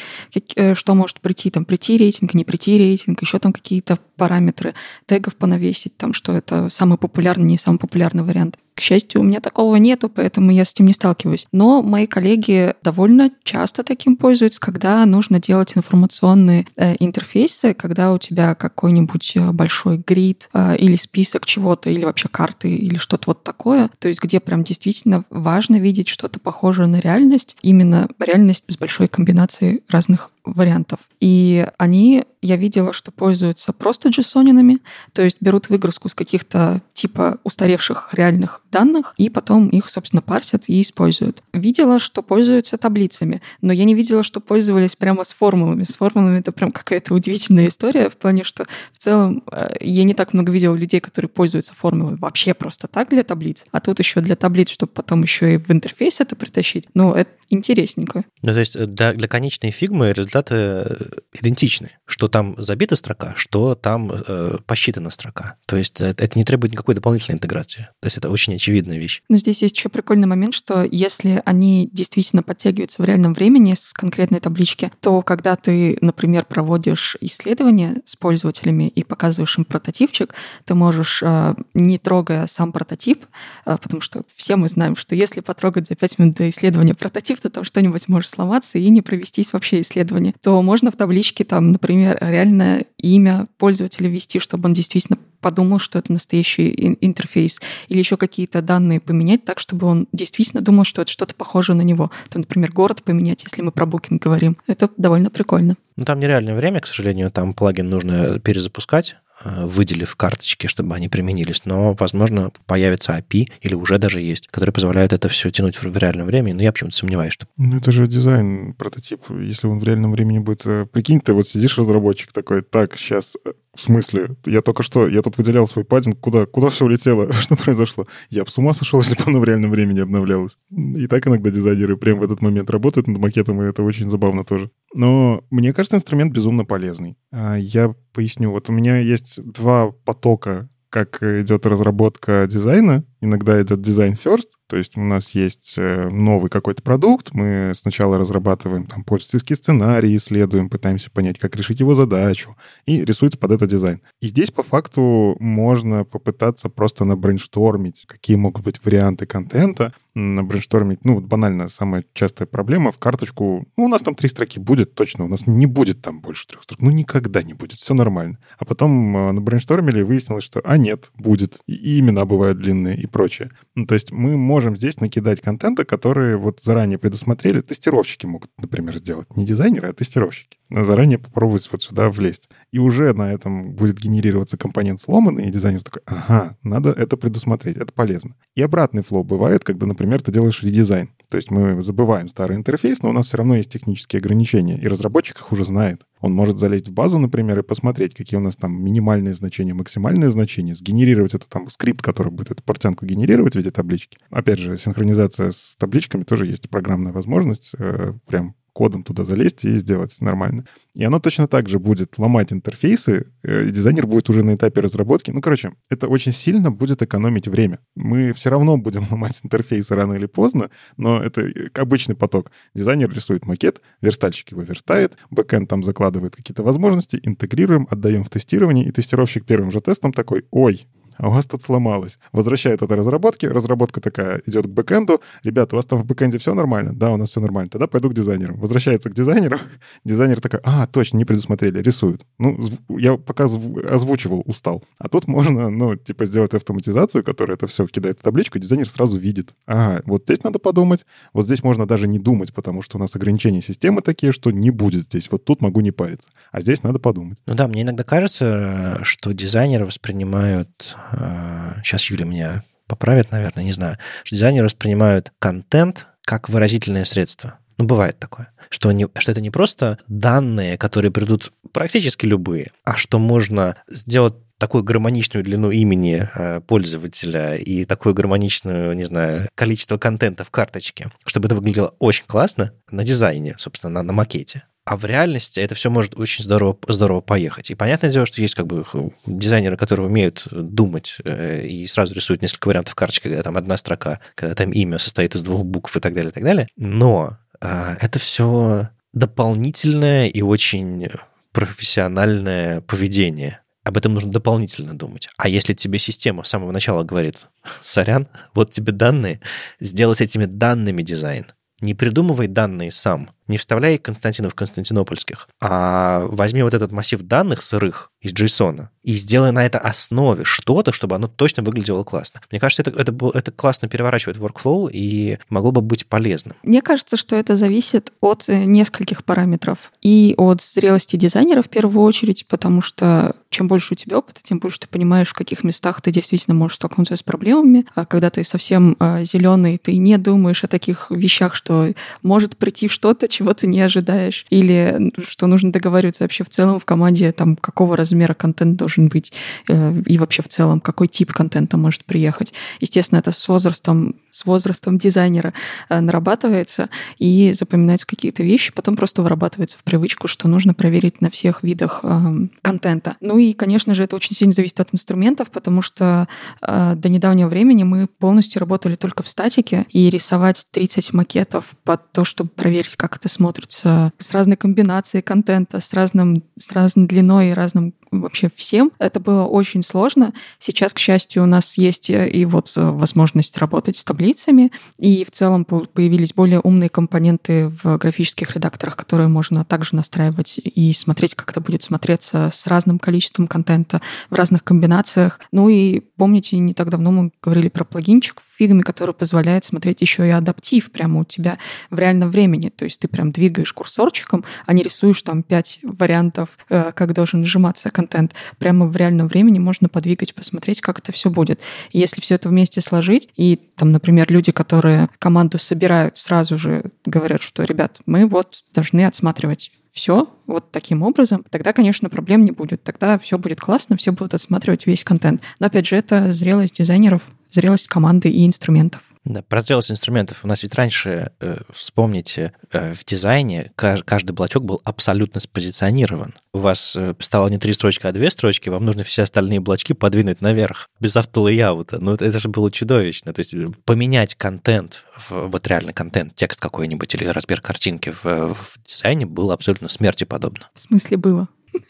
Speaker 3: э, что может прийти, там, прийти рейтинг, не прийти рейтинг, еще там какие-то параметры тегов понавесить, там, что это самый популярный, не самый популярный вариант. К счастью, у меня такого нету, поэтому я с этим не сталкиваюсь. Но мои коллеги довольно часто таким пользуются, когда нужно делать информационные э, интерфейсы, когда у тебя какой-нибудь э, большой грид э, или список чего-то, или вообще карты, или что-то вот такое. То есть где прям действительно важно видеть что-то похожее на реальность, именно реальность с большой комбинацией разных вариантов. И они, я видела, что пользуются просто JSON, то есть берут выгрузку с каких-то типа устаревших реальных данных, и потом их, собственно, парсят и используют. Видела, что пользуются таблицами, но я не видела, что пользовались прямо с формулами. С формулами это прям какая-то удивительная история в плане, что в целом э, я не так много видела людей, которые пользуются формулой вообще просто так для таблиц, а тут еще для таблиц, чтобы потом еще и в интерфейс это притащить. Ну, это интересненько.
Speaker 2: Ну, то есть э, для, для конечной фигмы результаты э, идентичны. Что там забита строка, что там э, посчитана строка. То есть это, это не требует никакой дополнительной интеграции. То есть это очень очевидная вещь.
Speaker 3: Но здесь есть еще прикольный момент, что если они действительно подтягиваются в реальном времени с конкретной таблички, то когда ты, например, проводишь исследование с пользователями и показываешь им прототипчик, ты можешь, э, не трогая сам прототип, э, потому что все мы знаем, что если потрогать за 5 минут до исследования прототип, то там что-нибудь может сломаться и не провестись вообще исследование, то можно в табличке там, например, реальное имя пользователя ввести, чтобы он действительно подумал, что это настоящий интерфейс, или еще какие-то данные поменять так, чтобы он действительно думал, что это что-то похожее на него. Там, например, город поменять, если мы про букинг говорим. Это довольно прикольно.
Speaker 2: Ну, там нереальное время, к сожалению, там плагин нужно перезапускать, выделив карточки, чтобы они применились. Но, возможно, появится API, или уже даже есть, который позволяет это все тянуть в реальном времени. Но я почему-то сомневаюсь, что...
Speaker 1: Ну, это же дизайн, прототип. Если он в реальном времени будет... Э, прикинь, ты вот сидишь, разработчик такой, так, сейчас э, в смысле? Я только что, я тут выделял свой паддинг, куда, куда все улетело? что произошло? Я бы с ума сошел, если бы оно в реальном времени обновлялось. И так иногда дизайнеры прямо в этот момент работают над макетом, и это очень забавно тоже. Но мне кажется, инструмент безумно полезный. А, я поясню. Вот у меня есть два потока как идет разработка дизайна. Иногда идет дизайн first, то есть у нас есть э, новый какой-то продукт, мы сначала разрабатываем там пользовательский сценарий, исследуем, пытаемся понять, как решить его задачу, и рисуется под это дизайн. И здесь по факту можно попытаться просто набрейнштормить, какие могут быть варианты контента, набрейнштормить, ну, банально, самая частая проблема в карточку, ну, у нас там три строки будет точно, у нас не будет там больше трех строк, ну, никогда не будет, все нормально. А потом э, набрейнштормили, и выяснилось, что, а нет, будет, и имена бывают длинные, и прочее. Ну, то есть мы можем здесь накидать контента, который вот заранее предусмотрели. Тестировщики могут, например, сделать. Не дизайнеры, а тестировщики. Заранее попробовать вот сюда влезть. И уже на этом будет генерироваться компонент сломанный, и дизайнер такой, ага, надо это предусмотреть, это полезно. И обратный flow бывает, когда, например, ты делаешь редизайн. То есть мы забываем старый интерфейс, но у нас все равно есть технические ограничения, и разработчик их уже знает. Он может залезть в базу, например, и посмотреть, какие у нас там минимальные значения, максимальные значения, сгенерировать это там скрипт, который будет эту портянку генерировать в виде таблички. Опять же, синхронизация с табличками тоже есть программная возможность. Э, прям кодом туда залезть и сделать нормально. И оно точно так же будет ломать интерфейсы, э, и дизайнер будет уже на этапе разработки. Ну, короче, это очень сильно будет экономить время. Мы все равно будем ломать интерфейсы рано или поздно, но это э, обычный поток. Дизайнер рисует макет, верстальщик его верстает, бэкэнд там закладывает какие-то возможности, интегрируем, отдаем в тестирование, и тестировщик первым же тестом такой, ой, а у вас тут сломалось. Возвращает это разработке, разработка такая идет к бэкэнду. Ребята, у вас там в бэкэнде все нормально? Да, у нас все нормально. Тогда пойду к дизайнеру. Возвращается к дизайнеру. Дизайнер такой, а, точно, не предусмотрели, рисуют. Ну, я пока озвучивал, устал. А тут можно, ну, типа, сделать автоматизацию, которая это все кидает в табличку, дизайнер сразу видит. Ага, вот здесь надо подумать, вот здесь можно даже не думать, потому что у нас ограничения системы такие, что не будет здесь. Вот тут могу не париться. А здесь надо подумать.
Speaker 2: Ну да, мне иногда кажется, что дизайнеры воспринимают сейчас Юля меня поправит, наверное, не знаю, что дизайнеры воспринимают контент как выразительное средство. Ну, бывает такое, что, не, что это не просто данные, которые придут практически любые, а что можно сделать такую гармоничную длину имени э, пользователя и такое гармоничное, не знаю, количество контента в карточке, чтобы это выглядело очень классно на дизайне, собственно, на, на макете а в реальности это все может очень здорово, здорово поехать. И понятное дело, что есть как бы дизайнеры, которые умеют думать э, и сразу рисуют несколько вариантов карточки, когда там одна строка, когда там имя состоит из двух букв и так далее, и так далее. Но а, это все дополнительное и очень профессиональное поведение. Об этом нужно дополнительно думать. А если тебе система с самого начала говорит, сорян, вот тебе данные, сделать с этими данными дизайн. Не придумывай данные сам, не вставляй Константинов Константинопольских, а возьми вот этот массив данных сырых из JSON и сделай на это основе что-то, чтобы оно точно выглядело классно. Мне кажется, это, это, это классно переворачивает workflow и могло бы быть полезным.
Speaker 3: Мне кажется, что это зависит от э, нескольких параметров. И от зрелости дизайнера в первую очередь, потому что чем больше у тебя опыта, тем больше ты понимаешь, в каких местах ты действительно можешь столкнуться с проблемами. А когда ты совсем а, зеленый, ты не думаешь о таких вещах, что может прийти что-то, чего ты не ожидаешь, или что нужно договариваться вообще в целом в команде, там, какого размера контент должен быть, э, и вообще в целом, какой тип контента может приехать. Естественно, это с возрастом, с возрастом дизайнера э, нарабатывается, и запоминаются какие-то вещи, потом просто вырабатывается в привычку, что нужно проверить на всех видах э, контента. Ну и, конечно же, это очень сильно зависит от инструментов, потому что до недавнего времени мы полностью работали только в статике, и рисовать 30 макетов под то, чтобы проверить, как это смотрится с разной комбинацией контента, с, разным, с разной длиной и разным вообще всем. Это было очень сложно. Сейчас, к счастью, у нас есть э, и вот э, возможность работать с таблицами, и в целом появились более умные компоненты в графических редакторах, которые можно также настраивать и смотреть, как это будет смотреться с разным количеством контента в разных комбинациях. Ну и помните, не так давно мы говорили про плагинчик в фигме, который позволяет смотреть еще и адаптив прямо у тебя в реальном времени. То есть ты прям двигаешь курсорчиком, а не рисуешь там пять вариантов, э, как должен нажиматься контент. Прямо в реальном времени можно подвигать, посмотреть, как это все будет. И если все это вместе сложить, и там, например, люди, которые команду собирают, сразу же говорят, что, ребят, мы вот должны отсматривать все вот таким образом, тогда, конечно, проблем не будет. Тогда все будет классно, все будут отсматривать весь контент. Но, опять же, это зрелость дизайнеров, зрелость команды и инструментов.
Speaker 2: Да, про зрелость инструментов. У нас ведь раньше, э, вспомните, э, в дизайне каждый блочок был абсолютно спозиционирован. У вас э, стало не три строчки, а две строчки, вам нужно все остальные блочки подвинуть наверх, без автолейаута. Ну, это, же было чудовищно. То есть э, поменять контент, вот реально контент, текст какой-нибудь или размер картинки в, в дизайне было абсолютно смерти подобно.
Speaker 3: В смысле было?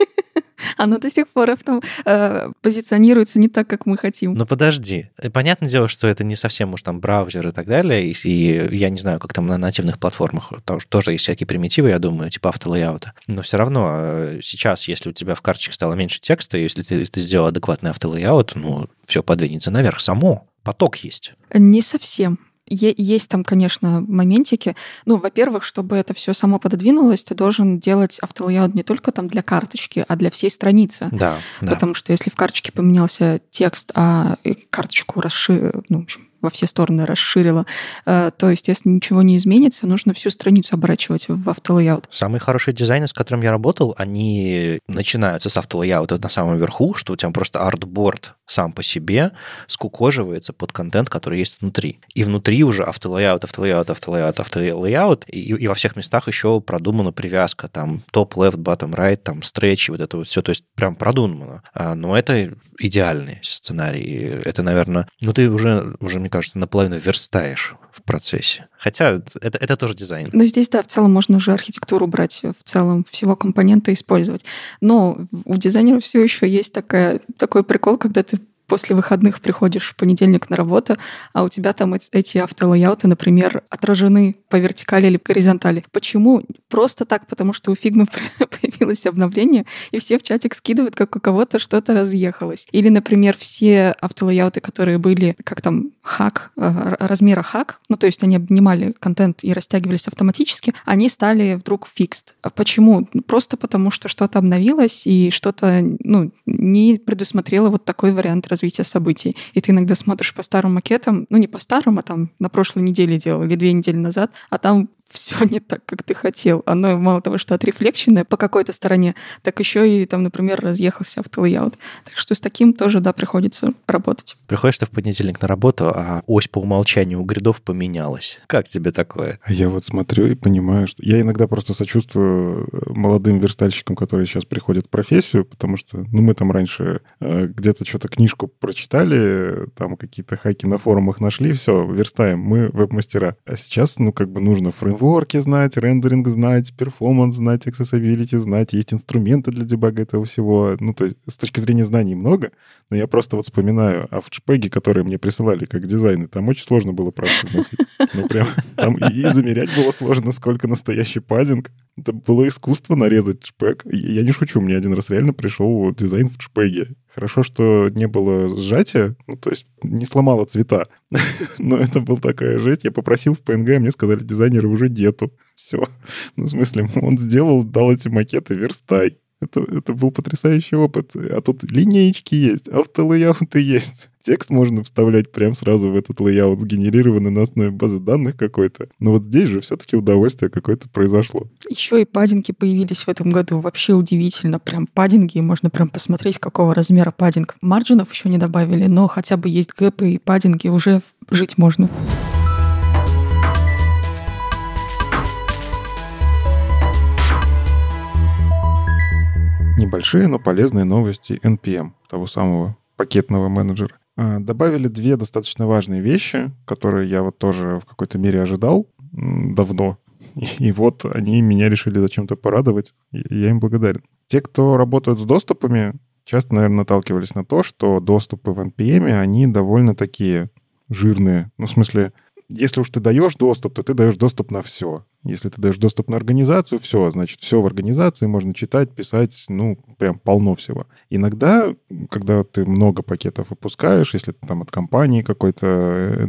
Speaker 3: оно до сих пор автом, э, позиционируется не так, как мы хотим.
Speaker 2: Ну подожди. Понятное дело, что это не совсем уж там браузер и так далее, и, и я не знаю, как там на нативных платформах тоже, тоже есть всякие примитивы, я думаю, типа автолейаута. Но все равно э, сейчас, если у тебя в карточке стало меньше текста, если ты, ты сделал адекватный автолейаут, ну, все подвинется наверх само. поток есть.
Speaker 3: Не совсем. Есть там, конечно, моментики. Ну, во-первых, чтобы это все само пододвинулось, ты должен делать auto layout не только там для карточки, а для всей страницы.
Speaker 2: Да, да.
Speaker 3: Потому что если в карточке поменялся текст, а карточку расширил, ну, в общем, во все стороны расширила, э, то, естественно, ничего не изменится, нужно всю страницу оборачивать в auto layout.
Speaker 2: Самые хорошие дизайны, с которыми я работал, они начинаются с автолейаута на самом верху, что у тебя просто артборд сам по себе скукоживается под контент, который есть внутри. И внутри уже автолейаут, автолейаут, автолейаут, автолейаут, и, и во всех местах еще продумана привязка, там top, left, bottom, right, там стретчи, вот это вот все, то есть прям продумано. А, но это идеальный сценарий. Это, наверное, ну ты уже, уже мне кажется, наполовину верстаешь в процессе. Хотя это, это тоже дизайн.
Speaker 3: Но здесь, да, в целом можно уже архитектуру брать, в целом всего компонента использовать. Но у дизайнеров все еще есть такая, такой прикол, когда ты после выходных приходишь в понедельник на работу, а у тебя там эти автолейауты, например, отражены по вертикали или по горизонтали. Почему? Просто так, потому что у Figma появилось обновление, и все в чатик скидывают, как у кого-то что-то разъехалось. Или, например, все автолейауты, которые были, как там, хак, э, размера хак, ну, то есть они обнимали контент и растягивались автоматически, они стали вдруг. А почему? Просто потому, что что-то обновилось, и что-то, ну, не предусмотрело вот такой вариант развития событий. И ты иногда смотришь по старым макетам, ну не по старым, а там на прошлой неделе делал или две недели назад, а там все не так, как ты хотел. Оно мало того, что отрефлекшенное по какой-то стороне, так еще и там, например, разъехался auto layout. Так что с таким тоже, да, приходится работать.
Speaker 2: Приходишь ты в понедельник на работу, а ось по умолчанию у гридов поменялась. Как тебе такое?
Speaker 1: А я вот смотрю и понимаю, что... Я иногда просто сочувствую э, молодым верстальщикам, которые сейчас приходят в профессию, потому что, ну, мы там раньше э, где-то что-то книжку прочитали, там какие-то хаки на форумах нашли, все, верстаем, мы веб-мастера. А сейчас, ну, как бы нужно фрейм фреймворки знать, рендеринг знать, performance знать, accessibility знать, есть инструменты для дебага этого всего. Ну, то есть с точки зрения знаний много, но я просто вот вспоминаю, а в JPEG, которые мне присылали как дизайны, там очень сложно было правки вносить. Ну, прям там и замерять было сложно, сколько настоящий padding. Это было искусство нарезать JPEG. Я не шучу, мне один раз реально пришел дизайн в JPEG. Хорошо, что не было сжатия, ну, то есть не сломало цвета. Но это была такая жесть. Я попросил в PNG, мне сказали, дизайнеры уже нету. Все. Ну, в смысле, он сделал, дал эти макеты, верстай. Это, это был потрясающий опыт. А тут линеечки есть, auto layout ы есть. Текст можно вставлять прям сразу в этот layout, сгенерированный на основе базы данных какой-то. Но вот здесь же все-таки удовольствие какое-то произошло.
Speaker 3: Еще и паддинги появились в этом году. Вообще удивительно. Прям паддинги. Можно прям посмотреть, какого размера паддинг. Марджинов еще не добавили, но хотя бы есть гэпы и паддинги. Уже жить можно.
Speaker 1: Небольшие, но полезные новости NPM, того самого пакетного менеджера. А, добавили две достаточно важные вещи, которые я вот тоже в какой-то мере ожидал давно. И вот они меня решили зачем-то порадовать, и я им благодарен. Те, кто работают с доступами, часто, наверное, наталкивались на то, что доступы в NPM, они довольно такие жирные. Ну, в смысле, если уж ты даешь доступ, то ты даешь доступ на все. Если ты даешь доступ на организацию, все, значит, все в организации можно читать, писать, ну, прям полно всего. Иногда, когда ты много пакетов выпускаешь, если ты там от компании какой-то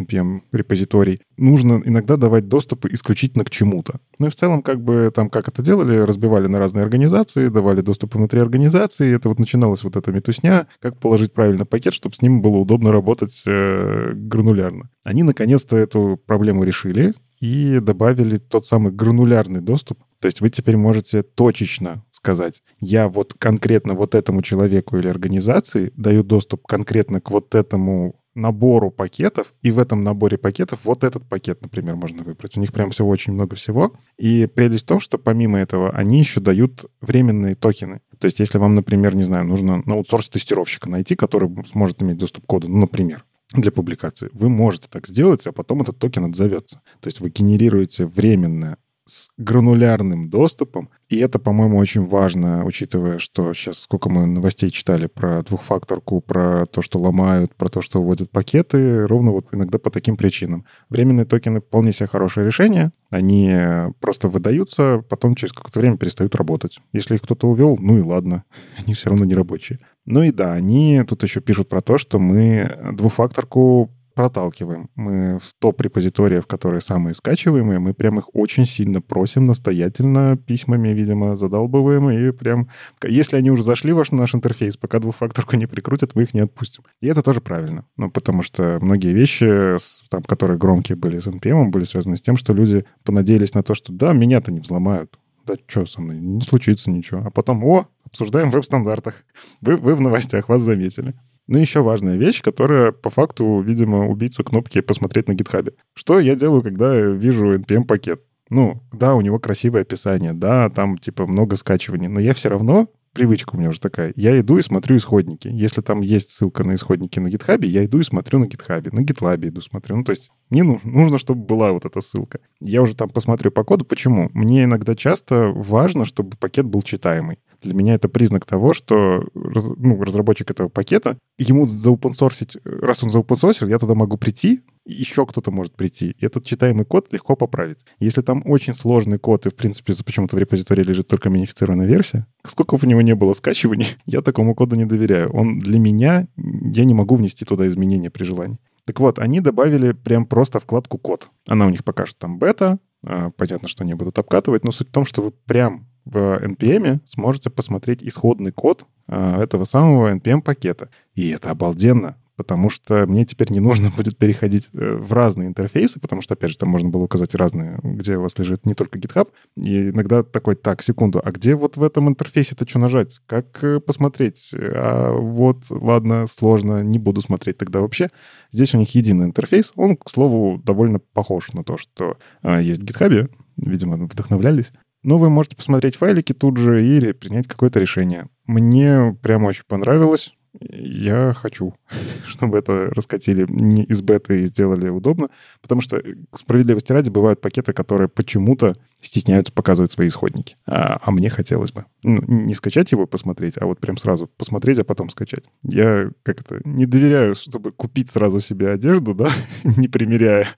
Speaker 1: NPM репозиторий, нужно иногда давать доступы исключительно к чему-то. Ну и в целом, как бы там, как это делали, разбивали на разные организации, давали доступы внутри организации, это вот начиналась вот эта метусня, как положить правильно пакет, чтобы с ним было удобно работать э, гранулярно. Они наконец-то эту проблему решили, и добавили тот самый гранулярный доступ. То есть вы теперь можете точечно сказать, я вот конкретно вот этому человеку или организации даю доступ конкретно к вот этому набору пакетов, и в этом наборе пакетов вот этот пакет, например, можно выбрать. У них прям всего очень много всего. И прелесть в том, что помимо этого они еще дают временные токены. То есть если вам, например, не знаю, нужно на аутсорс тестировщика найти, который сможет иметь доступ к коду, ну, например, для публикации. Вы можете так сделать, а потом этот токен отзовется. То есть вы генерируете временное с гранулярным доступом. И это, по-моему, очень важно, учитывая, что сейчас сколько мы новостей читали про двухфакторку, про то, что ломают, про то, что уводят пакеты, ровно вот иногда по таким причинам. Временные токены вполне себе хорошее решение. Они просто выдаются, потом через какое-то время перестают работать. Если их кто-то увел, ну и ладно, они все равно не рабочие. Ну и да, они тут еще пишут про то, что мы двухфакторку проталкиваем. Мы в топ репозиториев, которые самые скачиваемые, мы прям их очень сильно просим, настоятельно письмами, видимо, задалбываем, и прям, если они уже зашли в наш интерфейс, пока двухфакторку не прикрутят, мы их не отпустим. И это тоже правильно. Ну, потому что многие вещи, там, которые громкие были с NPM, были связаны с тем, что люди понадеялись на то, что да, меня-то не взломают. Да что со мной, не случится ничего. А потом, о, обсуждаем в веб-стандартах. Вы, вы в новостях, вас заметили. Ну, еще важная вещь, которая по факту, видимо, убийца кнопки «Посмотреть на гитхабе». Что я делаю, когда вижу NPM-пакет? Ну, да, у него красивое описание, да, там, типа, много скачиваний, но я все равно привычка у меня уже такая. Я иду и смотрю исходники. Если там есть ссылка на исходники на гитхабе, я иду и смотрю на гитхабе. На гитлабе иду смотрю. Ну, то есть мне нужно, чтобы была вот эта ссылка. Я уже там посмотрю по коду. Почему? Мне иногда часто важно, чтобы пакет был читаемый. Для меня это признак того, что ну, разработчик этого пакета, ему заупенсорсить, раз он заупенсорсил, я туда могу прийти, еще кто-то может прийти. И этот читаемый код легко поправить. Если там очень сложный код, и, в принципе, почему-то в репозитории лежит только минифицированная версия, сколько бы у него не было скачиваний, я такому коду не доверяю. Он для меня, я не могу внести туда изменения при желании. Так вот, они добавили прям просто вкладку «Код». Она у них пока что там бета, а, понятно, что они будут обкатывать, но суть в том, что вы прям в NPM сможете посмотреть исходный код а, этого самого NPM-пакета. И это обалденно потому что мне теперь не нужно будет переходить э, в разные интерфейсы, потому что, опять же, там можно было указать разные, где у вас лежит не только GitHub. И иногда такой, так, секунду, а где вот в этом интерфейсе-то что нажать? Как э, посмотреть? А вот, ладно, сложно, не буду смотреть тогда вообще. Здесь у них единый интерфейс. Он, к слову, довольно похож на то, что а, есть в GitHub. Видимо, вдохновлялись. Но вы можете посмотреть файлики тут же или принять какое-то решение. Мне прямо очень понравилось я хочу, чтобы это раскатили не из беты и сделали удобно, потому что, э, к справедливости ради, бывают пакеты, которые почему-то стесняются показывать свои исходники. А, а мне хотелось бы. Ну, не скачать его посмотреть, а вот прям сразу посмотреть, а потом скачать. Я как это не доверяю, чтобы купить сразу себе одежду, да, не примеряя.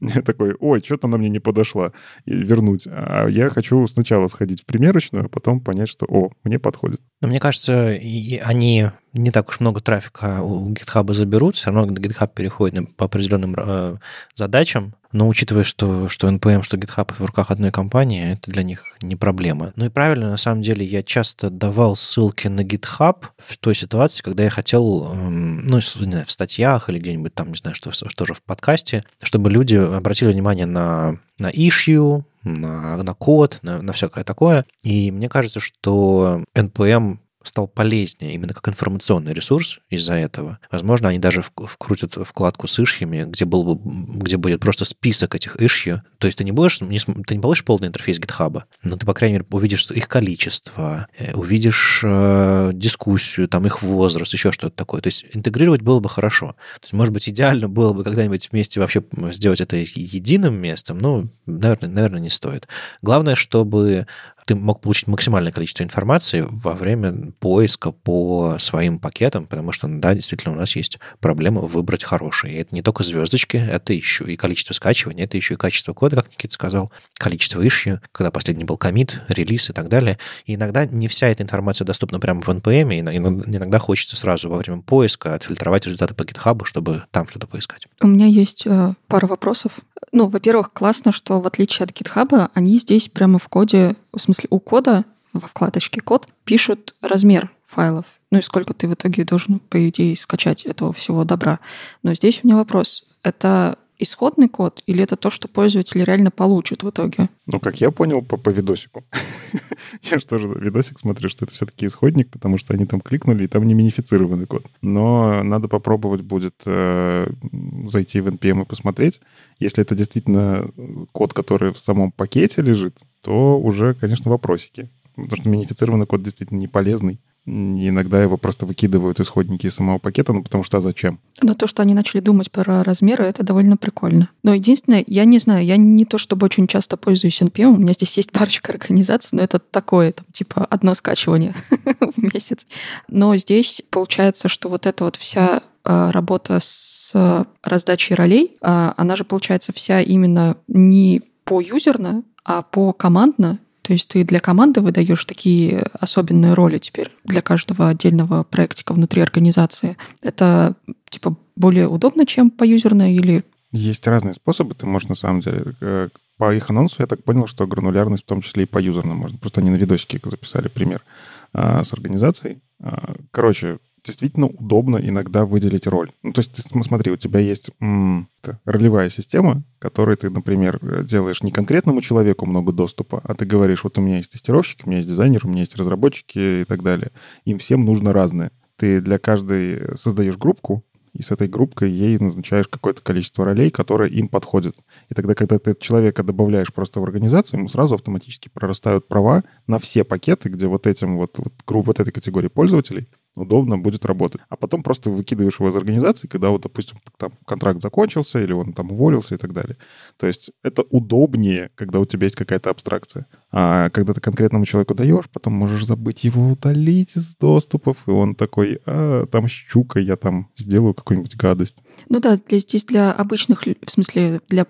Speaker 1: Я такой, ой, что-то она мне не подошла, и вернуть. А я хочу сначала сходить в примерочную, а потом понять, что, о, мне подходит.
Speaker 2: Но мне кажется, они не так уж много трафика у GitHub заберут, все равно GitHub переходит по определенным э, задачам, но учитывая, что, что NPM, что GitHub в руках одной компании, это для них не проблема. Ну и правильно, на самом деле, я часто давал ссылки на GitHub в той ситуации, когда я хотел, эм, ну, не знаю, в статьях или где-нибудь там, не знаю, что, что же в подкасте, чтобы люди обратили внимание на, на issue, на, на код, на, на всякое такое. И мне кажется, что NPM стал полезнее именно как информационный ресурс из-за этого. Возможно, они даже вкрутят вкладку с ишьями, где, был, где будет просто список этих ишью. То есть ты не будешь, не, ты не получишь полный интерфейс GitHub, но ты, по крайней мере, увидишь их количество, э, увидишь э, дискуссию, там их возраст, еще что-то такое. То есть интегрировать было бы хорошо. То есть, может быть, идеально было бы когда-нибудь вместе вообще сделать это единым местом, но, наверное, наверное, не стоит. Главное, чтобы ты мог получить максимальное количество информации во время поиска по своим пакетам, потому что, да, действительно, у нас есть проблема выбрать хороший. И это не только звездочки, это еще и количество скачивания, это еще и качество кода, как Никита сказал, количество issue, когда последний был комит, релиз и так далее. И иногда не вся эта информация доступна прямо в NPM, и иногда хочется сразу во время поиска отфильтровать результаты по GitHub, чтобы там что-то поискать.
Speaker 3: У меня есть э, пара вопросов. Ну, во-первых, классно, что в отличие от GitHub, они здесь прямо в коде, в смысле у кода, во вкладочке код, пишут размер файлов. Ну и сколько ты в итоге должен, по идее, скачать этого всего добра. Но здесь у меня вопрос. Это исходный код или это то, что пользователь реально получит в итоге?
Speaker 1: Ну, как я понял по, по видосику. я же тоже видосик смотрю, что это все-таки исходник, потому что они там кликнули, и там не минифицированный код. Но надо попробовать будет э, зайти в NPM и посмотреть. Если это действительно код, который в самом пакете лежит, то уже, конечно, вопросики. Потому что минифицированный код действительно не полезный. Иногда его просто выкидывают исходники из самого пакета, ну потому что а зачем?
Speaker 3: Но то, что они начали думать про размеры, это довольно прикольно. Но единственное, я не знаю, я не то чтобы очень часто пользуюсь NPM, у меня здесь есть парочка организаций, но это такое, там, типа одно скачивание в месяц. Но здесь получается, что вот эта вот вся а, работа с раздачей ролей, а, она же получается вся именно не по юзерно, а по командно, то есть ты для команды выдаешь такие особенные роли теперь для каждого отдельного проектика внутри организации. Это типа более удобно, чем по юзерно или...
Speaker 1: Есть разные способы. Ты можешь, на самом деле, э, по их анонсу я так понял, что гранулярность в том числе и по юзерно можно. Просто они на видосике записали пример а, с организацией. А, короче, действительно удобно иногда выделить роль. Ну, то есть, ты, смотри, у тебя есть м- ролевая система, которой ты, например, делаешь не конкретному человеку много доступа, а ты говоришь, вот у меня есть тестировщики, у меня есть дизайнер, у меня есть разработчики и так далее. Им всем нужно разное. Ты для каждой создаешь группку, и с этой группкой ей назначаешь какое-то количество ролей, которые им подходят. И тогда, когда ты человека добавляешь просто в организацию, ему сразу автоматически прорастают права на все пакеты, где вот этим вот, вот групп вот этой категории пользователей удобно будет работать. А потом просто выкидываешь его из организации, когда вот, допустим, там контракт закончился или он там уволился и так далее. То есть это удобнее, когда у тебя есть какая-то абстракция. А когда ты конкретному человеку даешь, потом можешь забыть его удалить из доступов, и он такой, а, там щука, я там сделаю какую-нибудь гадость.
Speaker 3: Ну да, здесь для обычных, в смысле, для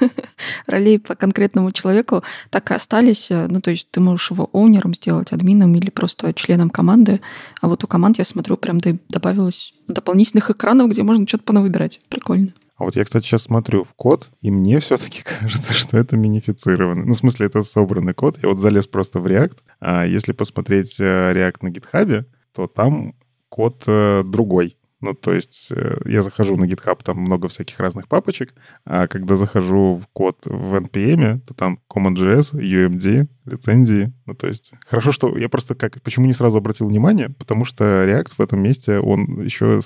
Speaker 3: ролей по конкретному человеку так и остались. Ну, то есть ты можешь его оунером сделать, админом или просто членом команды. А вот у команд, я смотрю, прям добавилось дополнительных экранов, где можно что-то понавыбирать. Прикольно.
Speaker 1: А вот я, кстати, сейчас смотрю в код, и мне все-таки кажется, что это минифицированный. Ну, в смысле, это собранный код. Я вот залез просто в React. А если посмотреть э, React на GitHub, то там код э, другой. Ну, то есть э, я захожу на GitHub, там много всяких разных папочек, а когда захожу в код в NPM, то там Common.js, UMD, лицензии. Ну, то есть хорошо, что я просто как... Почему не сразу обратил внимание? Потому что React в этом месте, он еще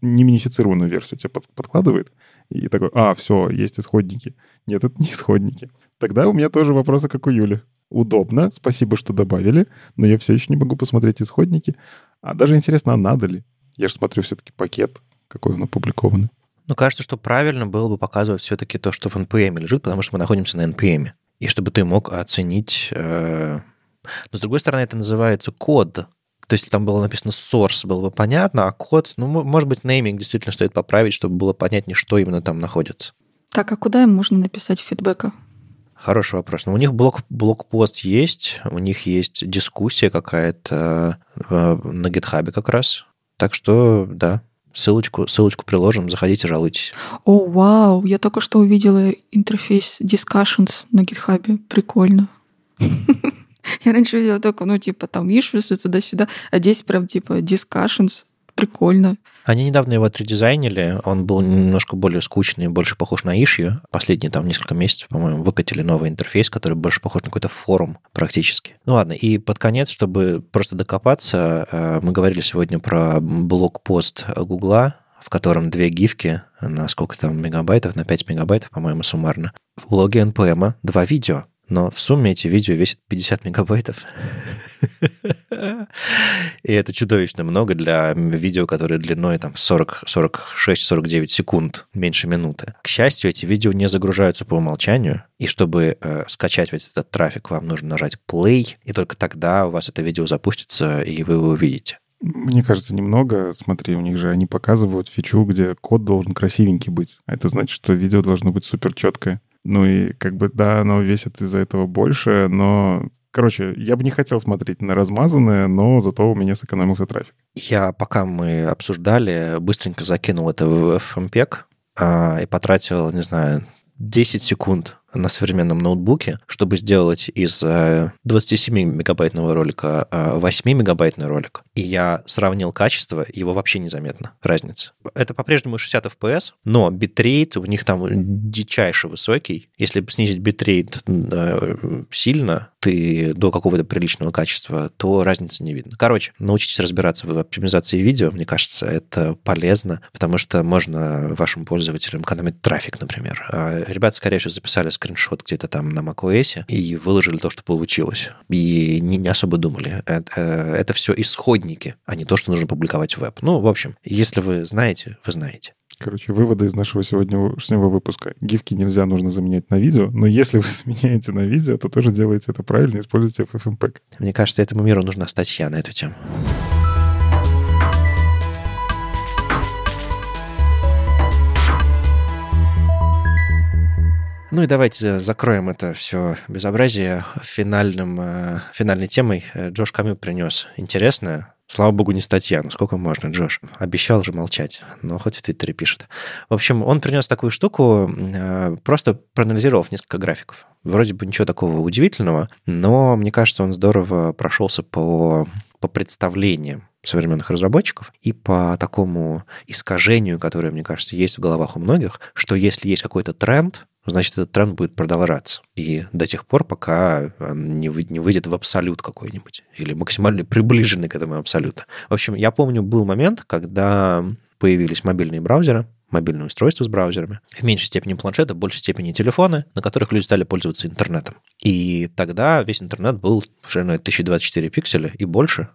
Speaker 1: не минифицированную версию тебе под, подкладывает. И такой, а, все, есть исходники. Нет, это не исходники. Тогда у меня тоже вопросы, как у Юли. Удобно, спасибо, что добавили, но я все еще не могу посмотреть исходники. А даже интересно, а надо ли? Я же смотрю все-таки пакет, какой он опубликованный.
Speaker 2: Ну, кажется, что правильно было бы показывать все-таки то, что в NPM лежит, потому что мы находимся на NPM. И чтобы ты мог оценить... Э... Но, с другой стороны, это называется код. То есть, там было написано source, было бы понятно, а код, ну, может быть, нейминг действительно стоит поправить, чтобы было понятнее, что именно там находится.
Speaker 3: Так, а куда им можно написать фидбэка?
Speaker 2: Хороший вопрос. Но ну, у них блок, блокпост есть, у них есть дискуссия какая-то э, на гитхабе как раз. Так что, да, ссылочку, ссылочку приложим, заходите, жалуйтесь.
Speaker 3: О, вау, я только что увидела интерфейс Discussions на GitHub. Прикольно. Я раньше видела только, ну, типа, там issues туда-сюда, а здесь прям, типа, discussions прикольно.
Speaker 2: Они недавно его отредизайнили, он был немножко более скучный, больше похож на issue. Последние там несколько месяцев, по-моему, выкатили новый интерфейс, который больше похож на какой-то форум практически. Ну ладно, и под конец, чтобы просто докопаться, э, мы говорили сегодня про блокпост Гугла, в котором две гифки на сколько там мегабайтов, на 5 мегабайтов, по-моему, суммарно. В блоге NPM два видео, но в сумме эти видео весят 50 мегабайтов. И это чудовищно много для видео, которые длиной там 40, 46, 49 секунд, меньше минуты. К счастью, эти видео не загружаются по умолчанию, и чтобы э, скачать весь этот трафик, вам нужно нажать play, и только тогда у вас это видео запустится, и вы его увидите.
Speaker 1: Мне кажется, немного. Смотри, у них же они показывают фичу, где код должен красивенький быть. Это значит, что видео должно быть супер четкое. Ну и как бы, да, оно весит из-за этого больше, но Короче, я бы не хотел смотреть на размазанное, но зато у меня сэкономился трафик.
Speaker 2: Я, пока мы обсуждали, быстренько закинул это в FFmpeg а, и потратил, не знаю, 10 секунд на современном ноутбуке, чтобы сделать из 27-мегабайтного э, ролика 8-мегабайтный э, ролик. И я сравнил качество, его вообще незаметно, разница. Это по-прежнему 60 FPS, но битрейт у них там дичайше высокий. Если снизить битрейт э, сильно, ты до какого-то приличного качества, то разницы не видно. Короче, научитесь разбираться в оптимизации видео, мне кажется, это полезно, потому что можно вашим пользователям экономить трафик, например. А ребята, скорее всего, записали скриншот где-то там на macOS и выложили то, что получилось. И не, не особо думали. Это, э, это все исходники, а не то, что нужно публиковать в веб. Ну, в общем, если вы знаете, вы знаете.
Speaker 1: Короче, выводы из нашего сегодняшнего выпуска. Гифки нельзя, нужно заменять на видео, но если вы заменяете на видео, то тоже делайте это правильно, используйте FFmpeg.
Speaker 2: Мне кажется, этому миру нужна статья на эту тему. Ну и давайте закроем это все безобразие финальным, э, финальной темой. Джош Камю принес интересное. Слава богу, не статья. Ну, сколько можно, Джош? Обещал же молчать, но хоть в Твиттере пишет. В общем, он принес такую штуку, э, просто проанализировав несколько графиков. Вроде бы ничего такого удивительного, но мне кажется, он здорово прошелся по, по представлениям современных разработчиков и по такому искажению, которое, мне кажется, есть в головах у многих, что если есть какой-то тренд, значит, этот тренд будет продолжаться. И до тех пор, пока не, не выйдет в абсолют какой-нибудь, или максимально приближенный к этому абсолюту. В общем, я помню, был момент, когда появились мобильные браузеры, мобильные устройства с браузерами, в меньшей степени планшеты, в большей степени телефоны, на которых люди стали пользоваться интернетом. И тогда весь интернет был шириной 1024 пикселя и больше.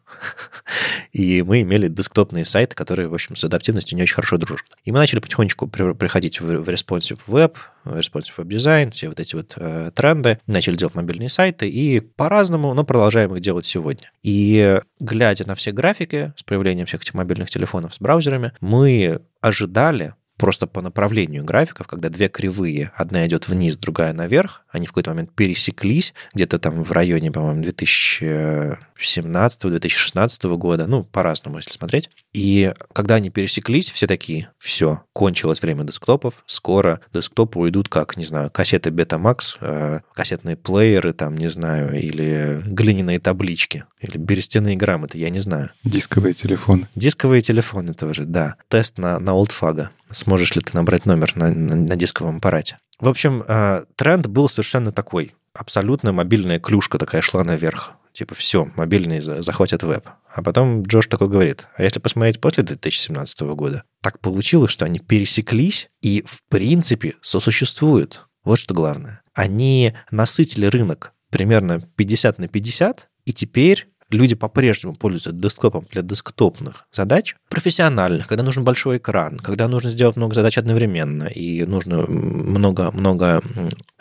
Speaker 2: И мы имели десктопные сайты, которые, в общем, с адаптивностью не очень хорошо дружат. И мы начали потихонечку приходить в responsive web, responsive web design, все вот эти вот э, тренды. Начали делать мобильные сайты и по-разному, но продолжаем их делать сегодня. И глядя на все графики с появлением всех этих мобильных телефонов с браузерами, мы ожидали просто по направлению графиков, когда две кривые, одна идет вниз, другая наверх, они в какой-то момент пересеклись, где-то там в районе, по-моему, 2017-2016 года, ну, по-разному, если смотреть. И когда они пересеклись, все такие, все, кончилось время десктопов, скоро десктопы уйдут как, не знаю, кассеты Betamax, э, кассетные плееры, там, не знаю, или глиняные таблички, или берестяные грамоты, я не знаю.
Speaker 1: Дисковые телефоны.
Speaker 2: Дисковые телефоны тоже, да. Тест на, на олдфага сможешь ли ты набрать номер на, на, на дисковом аппарате. В общем, э, тренд был совершенно такой. Абсолютно мобильная клюшка такая шла наверх. Типа, все, мобильные захватят веб. А потом Джош такой говорит, а если посмотреть после 2017 года, так получилось, что они пересеклись и, в принципе, сосуществуют. Вот что главное. Они насытили рынок примерно 50 на 50, и теперь люди по-прежнему пользуются десктопом для десктопных задач, профессиональных, когда нужен большой экран, когда нужно сделать много задач одновременно и нужно много-много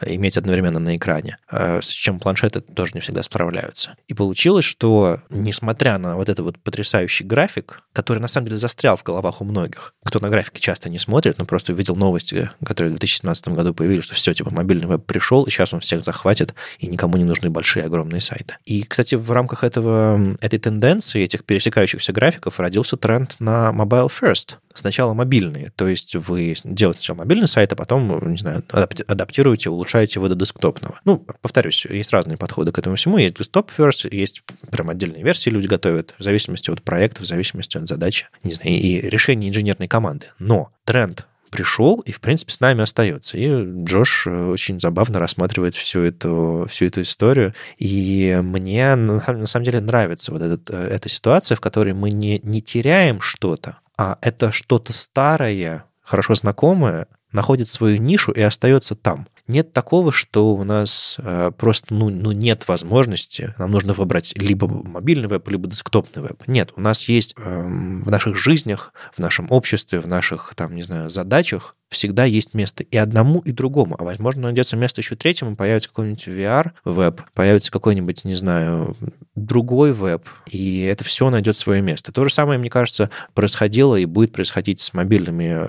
Speaker 2: иметь одновременно на экране, а с чем планшеты тоже не всегда справляются. И получилось, что несмотря на вот этот вот потрясающий график, который на самом деле застрял в головах у многих, кто на графике часто не смотрит, но просто увидел новости, которые в 2017 году появились, что все, типа, мобильный веб пришел, и сейчас он всех захватит, и никому не нужны большие огромные сайты. И, кстати, в рамках этого, этой тенденции, этих пересекающихся графиков родился тренд на mobile first. Сначала мобильные, то есть вы делаете сначала мобильный сайт, а потом, не знаю, адаптируете, улучшаете его до десктопного. Ну, повторюсь, есть разные подходы к этому всему. Есть desktop first, есть прям отдельные версии люди готовят, в зависимости от проекта, в зависимости от задачи, не знаю, и решения инженерной команды. Но тренд пришел и, в принципе, с нами остается. И Джош э, очень забавно рассматривает всю эту, всю эту историю. И мне на самом деле нравится вот этот, э, эта ситуация, в которой мы не, не теряем что-то, а это что-то старое, хорошо знакомое, находит свою нишу и остается там. Нет такого, что у нас э, просто ну, ну, нет возможности, нам нужно выбрать либо мобильный веб, либо десктопный веб. Нет, у нас есть э, в наших жизнях, в нашем обществе, в наших, там, не знаю, задачах всегда есть место и одному, и другому. А возможно, найдется место еще третьему, появится какой-нибудь VR-веб, появится какой-нибудь, не знаю, другой веб, и это все найдет свое место. То же самое, мне кажется, происходило и будет происходить с мобильными,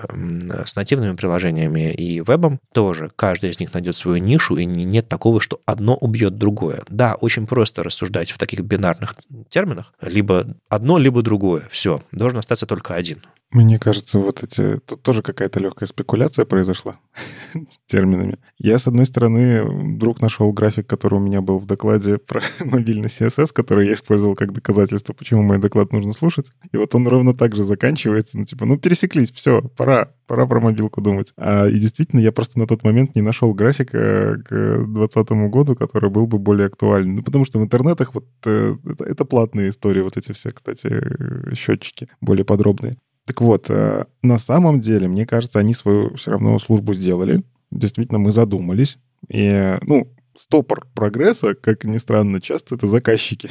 Speaker 2: с нативными приложениями и вебом тоже. Каждый из них найдет свою нишу, и нет такого, что одно убьет другое. Да, очень просто рассуждать в таких бинарных терминах. Либо одно, либо другое. Все, должен остаться только один.
Speaker 1: Мне кажется, вот эти... Тут тоже какая-то легкая спекуляция произошла с терминами. Я, с одной стороны, вдруг нашел график, который у меня был в докладе про мобильный CSS, который я использовал как доказательство, почему мой доклад нужно слушать. И вот он ровно так же заканчивается. Ну, типа, ну, пересеклись, все, пора, пора про мобилку думать. А, и действительно, я просто на тот момент не нашел графика к 2020 году, который был бы более актуальный. Ну, потому что в интернетах вот э, это, это платные истории, вот эти все, кстати, э, счетчики более подробные. Так вот, э, на самом деле, мне кажется, они свою все равно службу сделали. Действительно, мы задумались. И, ну, стопор прогресса, как ни странно, часто это заказчики.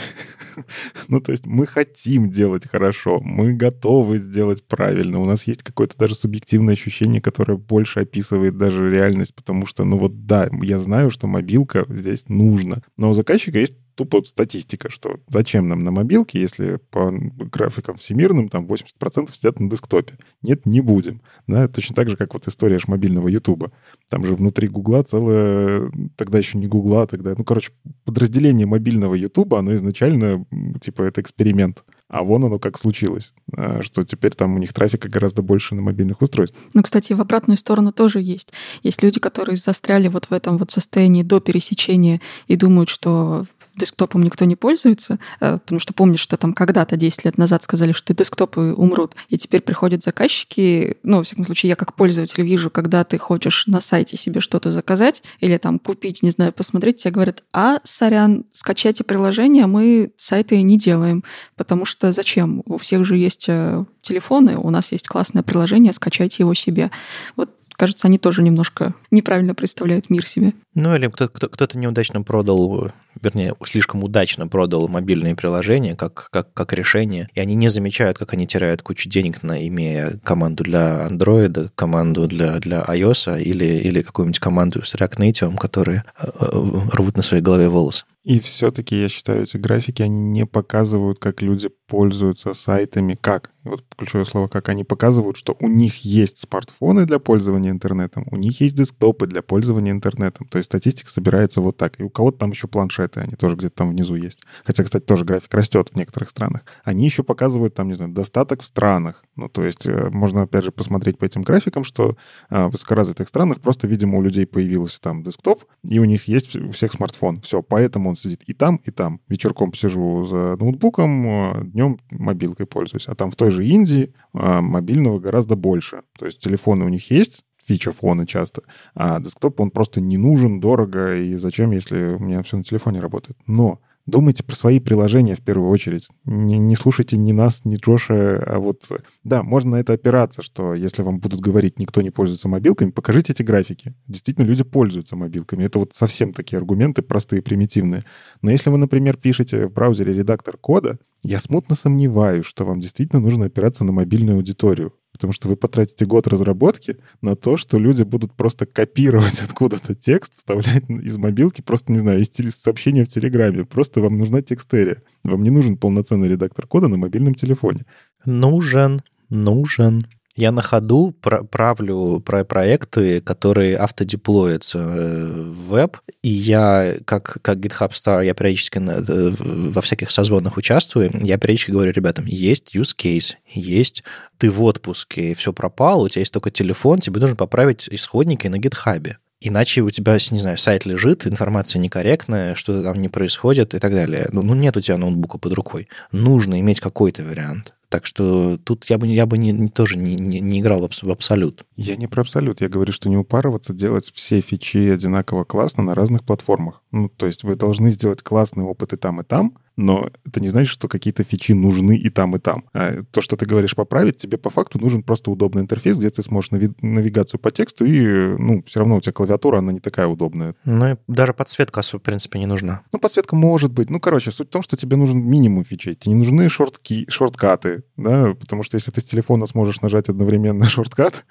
Speaker 1: ну, то есть мы хотим делать хорошо, мы готовы сделать правильно. У нас есть какое-то даже субъективное ощущение, которое больше описывает даже реальность, потому что, ну вот да, я знаю, что мобилка здесь нужна. Но у заказчика есть тупо статистика, что зачем нам на мобилке, если по графикам всемирным там 80% сидят на десктопе. Нет, не будем. Да, точно так же, как вот история ж мобильного Ютуба. Там же внутри Гугла целое, тогда еще не Гугла, тогда, ну, короче, подразделение мобильного Ютуба, оно изначально, типа, это эксперимент. А вон оно как случилось, а, что теперь там у них трафика гораздо больше на мобильных устройствах.
Speaker 3: Ну, кстати, в обратную сторону тоже есть. Есть люди, которые застряли вот в этом вот состоянии до пересечения и думают, что десктопом никто не пользуется, э, потому что помнишь, что там когда-то 10 лет назад сказали, что десктопы умрут, и теперь приходят заказчики, ну, во всяком случае, я как пользователь вижу, когда ты хочешь на сайте себе что-то заказать или там купить, не знаю, посмотреть, тебе говорят, а, сорян, скачайте приложение, мы сайты не делаем, потому что зачем? У всех же есть э, телефоны, у нас есть классное приложение, скачайте его себе. Вот кажется, они тоже немножко неправильно представляют мир себе.
Speaker 2: Ну, или кто-то, неудачно продал вернее, слишком удачно продал мобильные приложения как, как, как решение, и они не замечают, как они теряют кучу денег, на, имея команду для Android, команду для, для iOS или, или какую-нибудь команду с React Native, которые э, э, рвут на своей голове волосы.
Speaker 1: И все-таки, я считаю, эти графики, они не показывают, как люди пользуются сайтами. Как? Вот ключевое слово «как». Они показывают, что у них есть смартфоны для пользования интернетом, у них есть десктопы для пользования интернетом. То есть статистика собирается вот так. И у кого-то там еще планшеты, они тоже где-то там внизу есть. Хотя, кстати, тоже график растет в некоторых странах. Они еще показывают там, не знаю, достаток в странах. Ну, то есть э, можно, опять же, посмотреть по этим графикам, что э, в высокоразвитых странах просто, видимо, у людей появился там десктоп, и у них есть у всех смартфон. Все, поэтому он сидит и там, и там. Вечерком сижу за ноутбуком, э, днем мобилкой пользуюсь. А там в той же Индии мобильного гораздо больше. То есть телефоны у них есть, фича фона часто. А десктоп, он просто не нужен, дорого, и зачем, если у меня все на телефоне работает. Но Думайте про свои приложения в первую очередь. Не, не слушайте ни нас, ни Джоша, а вот... Да, можно на это опираться, что если вам будут говорить, никто не пользуется мобилками, покажите эти графики. Действительно, люди пользуются мобилками. Это вот совсем такие аргументы простые, примитивные. Но если вы, например, пишете в браузере редактор кода, я смутно сомневаюсь, что вам действительно нужно опираться на мобильную аудиторию. Потому что вы потратите год разработки на то, что люди будут просто копировать откуда-то текст, вставлять из мобилки, просто, не знаю, из сообщения в Телеграме. Просто вам нужна текстерия. Вам не нужен полноценный редактор кода на мобильном телефоне.
Speaker 2: Нужен, нужен. Я на ходу правлю про проекты, которые автодеплоятся э, в веб, и я, как, как GitHub Star, я периодически э, во всяких созвонах участвую, я периодически говорю ребятам, есть use case, есть ты в отпуске, все пропало, у тебя есть только телефон, тебе нужно поправить исходники на GitHub. Иначе у тебя, не знаю, сайт лежит, информация некорректная, что-то там не происходит и так далее. Ну, ну нет у тебя ноутбука под рукой. Нужно иметь какой-то вариант. Так что тут я бы, я бы не, тоже не, не, не играл в, абсолют.
Speaker 1: Я не про абсолют. Я говорю, что не упарываться, делать все фичи одинаково классно на разных платформах. Ну, то есть вы должны сделать классный опыт и там, и там, но это не значит, что какие-то фичи нужны и там, и там. А то, что ты говоришь поправить, тебе по факту нужен просто удобный интерфейс, где ты сможешь нави- навигацию по тексту, и, ну, все равно у тебя клавиатура, она не такая удобная.
Speaker 2: Ну, и даже подсветка, в принципе, не нужна.
Speaker 1: Ну, подсветка может быть. Ну, короче, суть в том, что тебе нужен минимум фичей. Тебе не нужны шортки, шорткаты, да, потому что если ты с телефона сможешь нажать одновременно шорткат,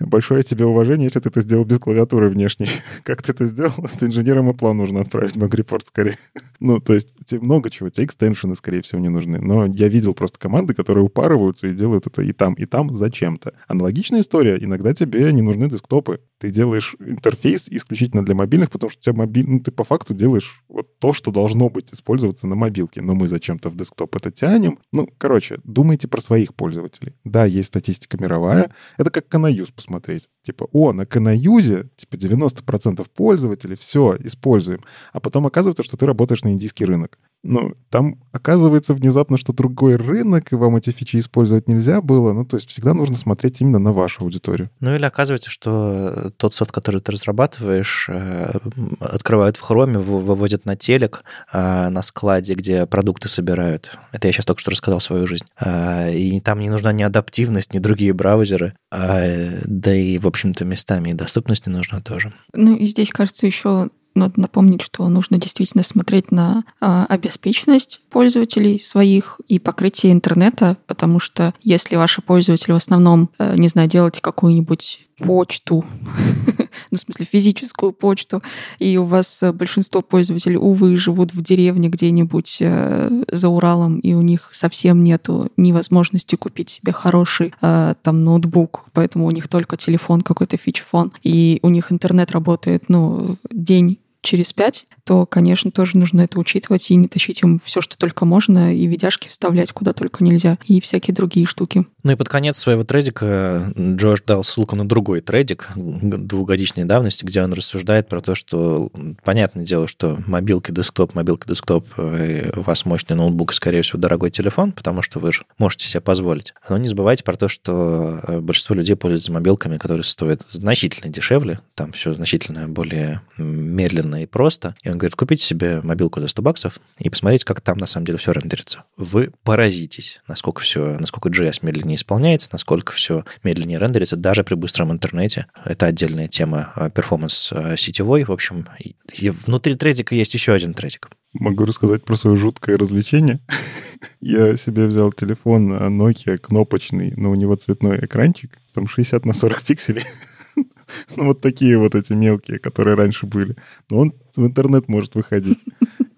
Speaker 1: большое тебе уважение, если ты это сделал без клавиатуры внешней. как ты это сделал? Это инженерам Apple нужно отправить в репорт скорее. ну, то есть тебе много чего тебе экстеншены, скорее всего, не нужны. Но я видел просто команды, которые упарываются и делают это и там, и там зачем-то. Аналогичная история. Иногда тебе не нужны десктопы. Ты делаешь интерфейс исключительно для мобильных, потому что у тебя мобиль... ну, ты по факту делаешь вот то, что должно быть использоваться на мобилке. Но мы зачем-то в десктоп это тянем. Ну, короче, думайте про своих пользователей. Да, есть статистика мировая. Это как Канаюз посмотреть. Типа, о, на Канаюзе, типа 90% пользователей, все, используем. А потом оказывается, что ты работаешь на индийский рынок. Ну, там оказывается внезапно, что другой рынок, и вам эти фичи использовать нельзя было. Ну, то есть всегда нужно смотреть именно на вашу аудиторию.
Speaker 2: Ну, или оказывается, что тот софт, который ты разрабатываешь, э, открывают в хроме, выводят на телек э, на складе, где продукты собирают. Это я сейчас только что рассказал свою жизнь. Э, и там не нужна ни адаптивность, ни другие браузеры. Да и, в общем-то, местами и доступность не нужна тоже.
Speaker 3: Ну, и здесь, кажется, еще надо напомнить, что нужно действительно смотреть на а, обеспеченность пользователей своих и покрытие интернета, потому что если ваши пользователи в основном, а, не знаю, делаете какую-нибудь почту, ну, в смысле, физическую почту, и у вас э, большинство пользователей, увы, живут в деревне где-нибудь э, за Уралом, и у них совсем нету ни возможности купить себе хороший э, там ноутбук, поэтому у них только телефон какой-то фичфон, и у них интернет работает, ну, день через пять, то, конечно, тоже нужно это учитывать и не тащить им все, что только можно, и видяшки вставлять куда только нельзя, и всякие другие штуки.
Speaker 2: Ну и под конец своего тредика Джош дал ссылку на другой тредик двухгодичной давности, где он рассуждает про то, что понятное дело, что мобилка, десктоп, мобилка, десктоп, э, у вас мощный ноутбук и, скорее всего, дорогой телефон, потому что вы же можете себе позволить. Но не забывайте про то, что э, большинство людей пользуются мобилками, которые стоят значительно дешевле, там все значительно более медленно и просто. И он говорит, купите себе мобилку за 100 баксов и посмотрите, как там на самом деле все рендерится. Вы поразитесь, насколько все, насколько JS медленнее исполняется, насколько все медленнее рендерится, даже при быстром интернете. Это отдельная тема а, performance а, сетевой. В общем, и внутри тредика есть еще один тредик.
Speaker 1: Могу рассказать про свое жуткое развлечение. Я себе взял телефон Nokia кнопочный, но у него цветной экранчик, там 60 на 40 пикселей. Ну, вот такие вот эти мелкие, которые раньше были. Но он в интернет может выходить.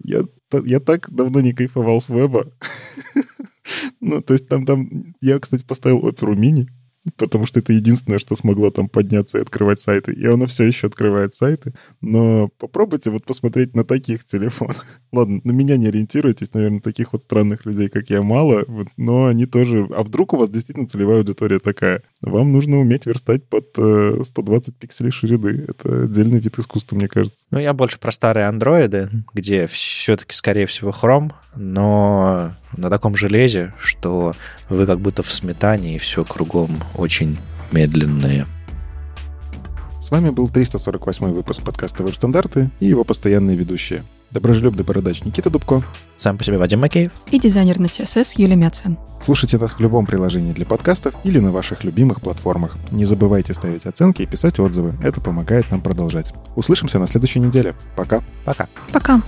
Speaker 1: Я, я так давно не кайфовал с веба. Ну, то есть там, там... Я, кстати, поставил оперу мини, потому что это единственное, что смогло там подняться и открывать сайты. И оно все еще открывает сайты. Но попробуйте вот посмотреть на таких телефонах. Ладно, на меня не ориентируйтесь, наверное, таких вот странных людей, как я, мало, но они тоже... А вдруг у вас действительно целевая аудитория такая? Вам нужно уметь верстать под э, 120 пикселей ширины. Это отдельный вид искусства, мне кажется.
Speaker 2: Ну, я больше про старые андроиды, где все-таки, скорее всего, Chrome, но на таком железе, что вы как будто в сметане, и все кругом очень медленное.
Speaker 1: С вами был 348 выпуск подкаста «Веб-стандарты» и его постоянные ведущие. Доброжелюбный бородач Никита Дубко.
Speaker 2: Сам по себе Вадим Макеев.
Speaker 3: И дизайнер на CSS Юлия Мяцен.
Speaker 1: Слушайте нас в любом приложении для подкастов или на ваших любимых платформах. Не забывайте ставить оценки и писать отзывы. Это помогает нам продолжать. Услышимся на следующей неделе. Пока.
Speaker 2: Пока.
Speaker 3: Пока.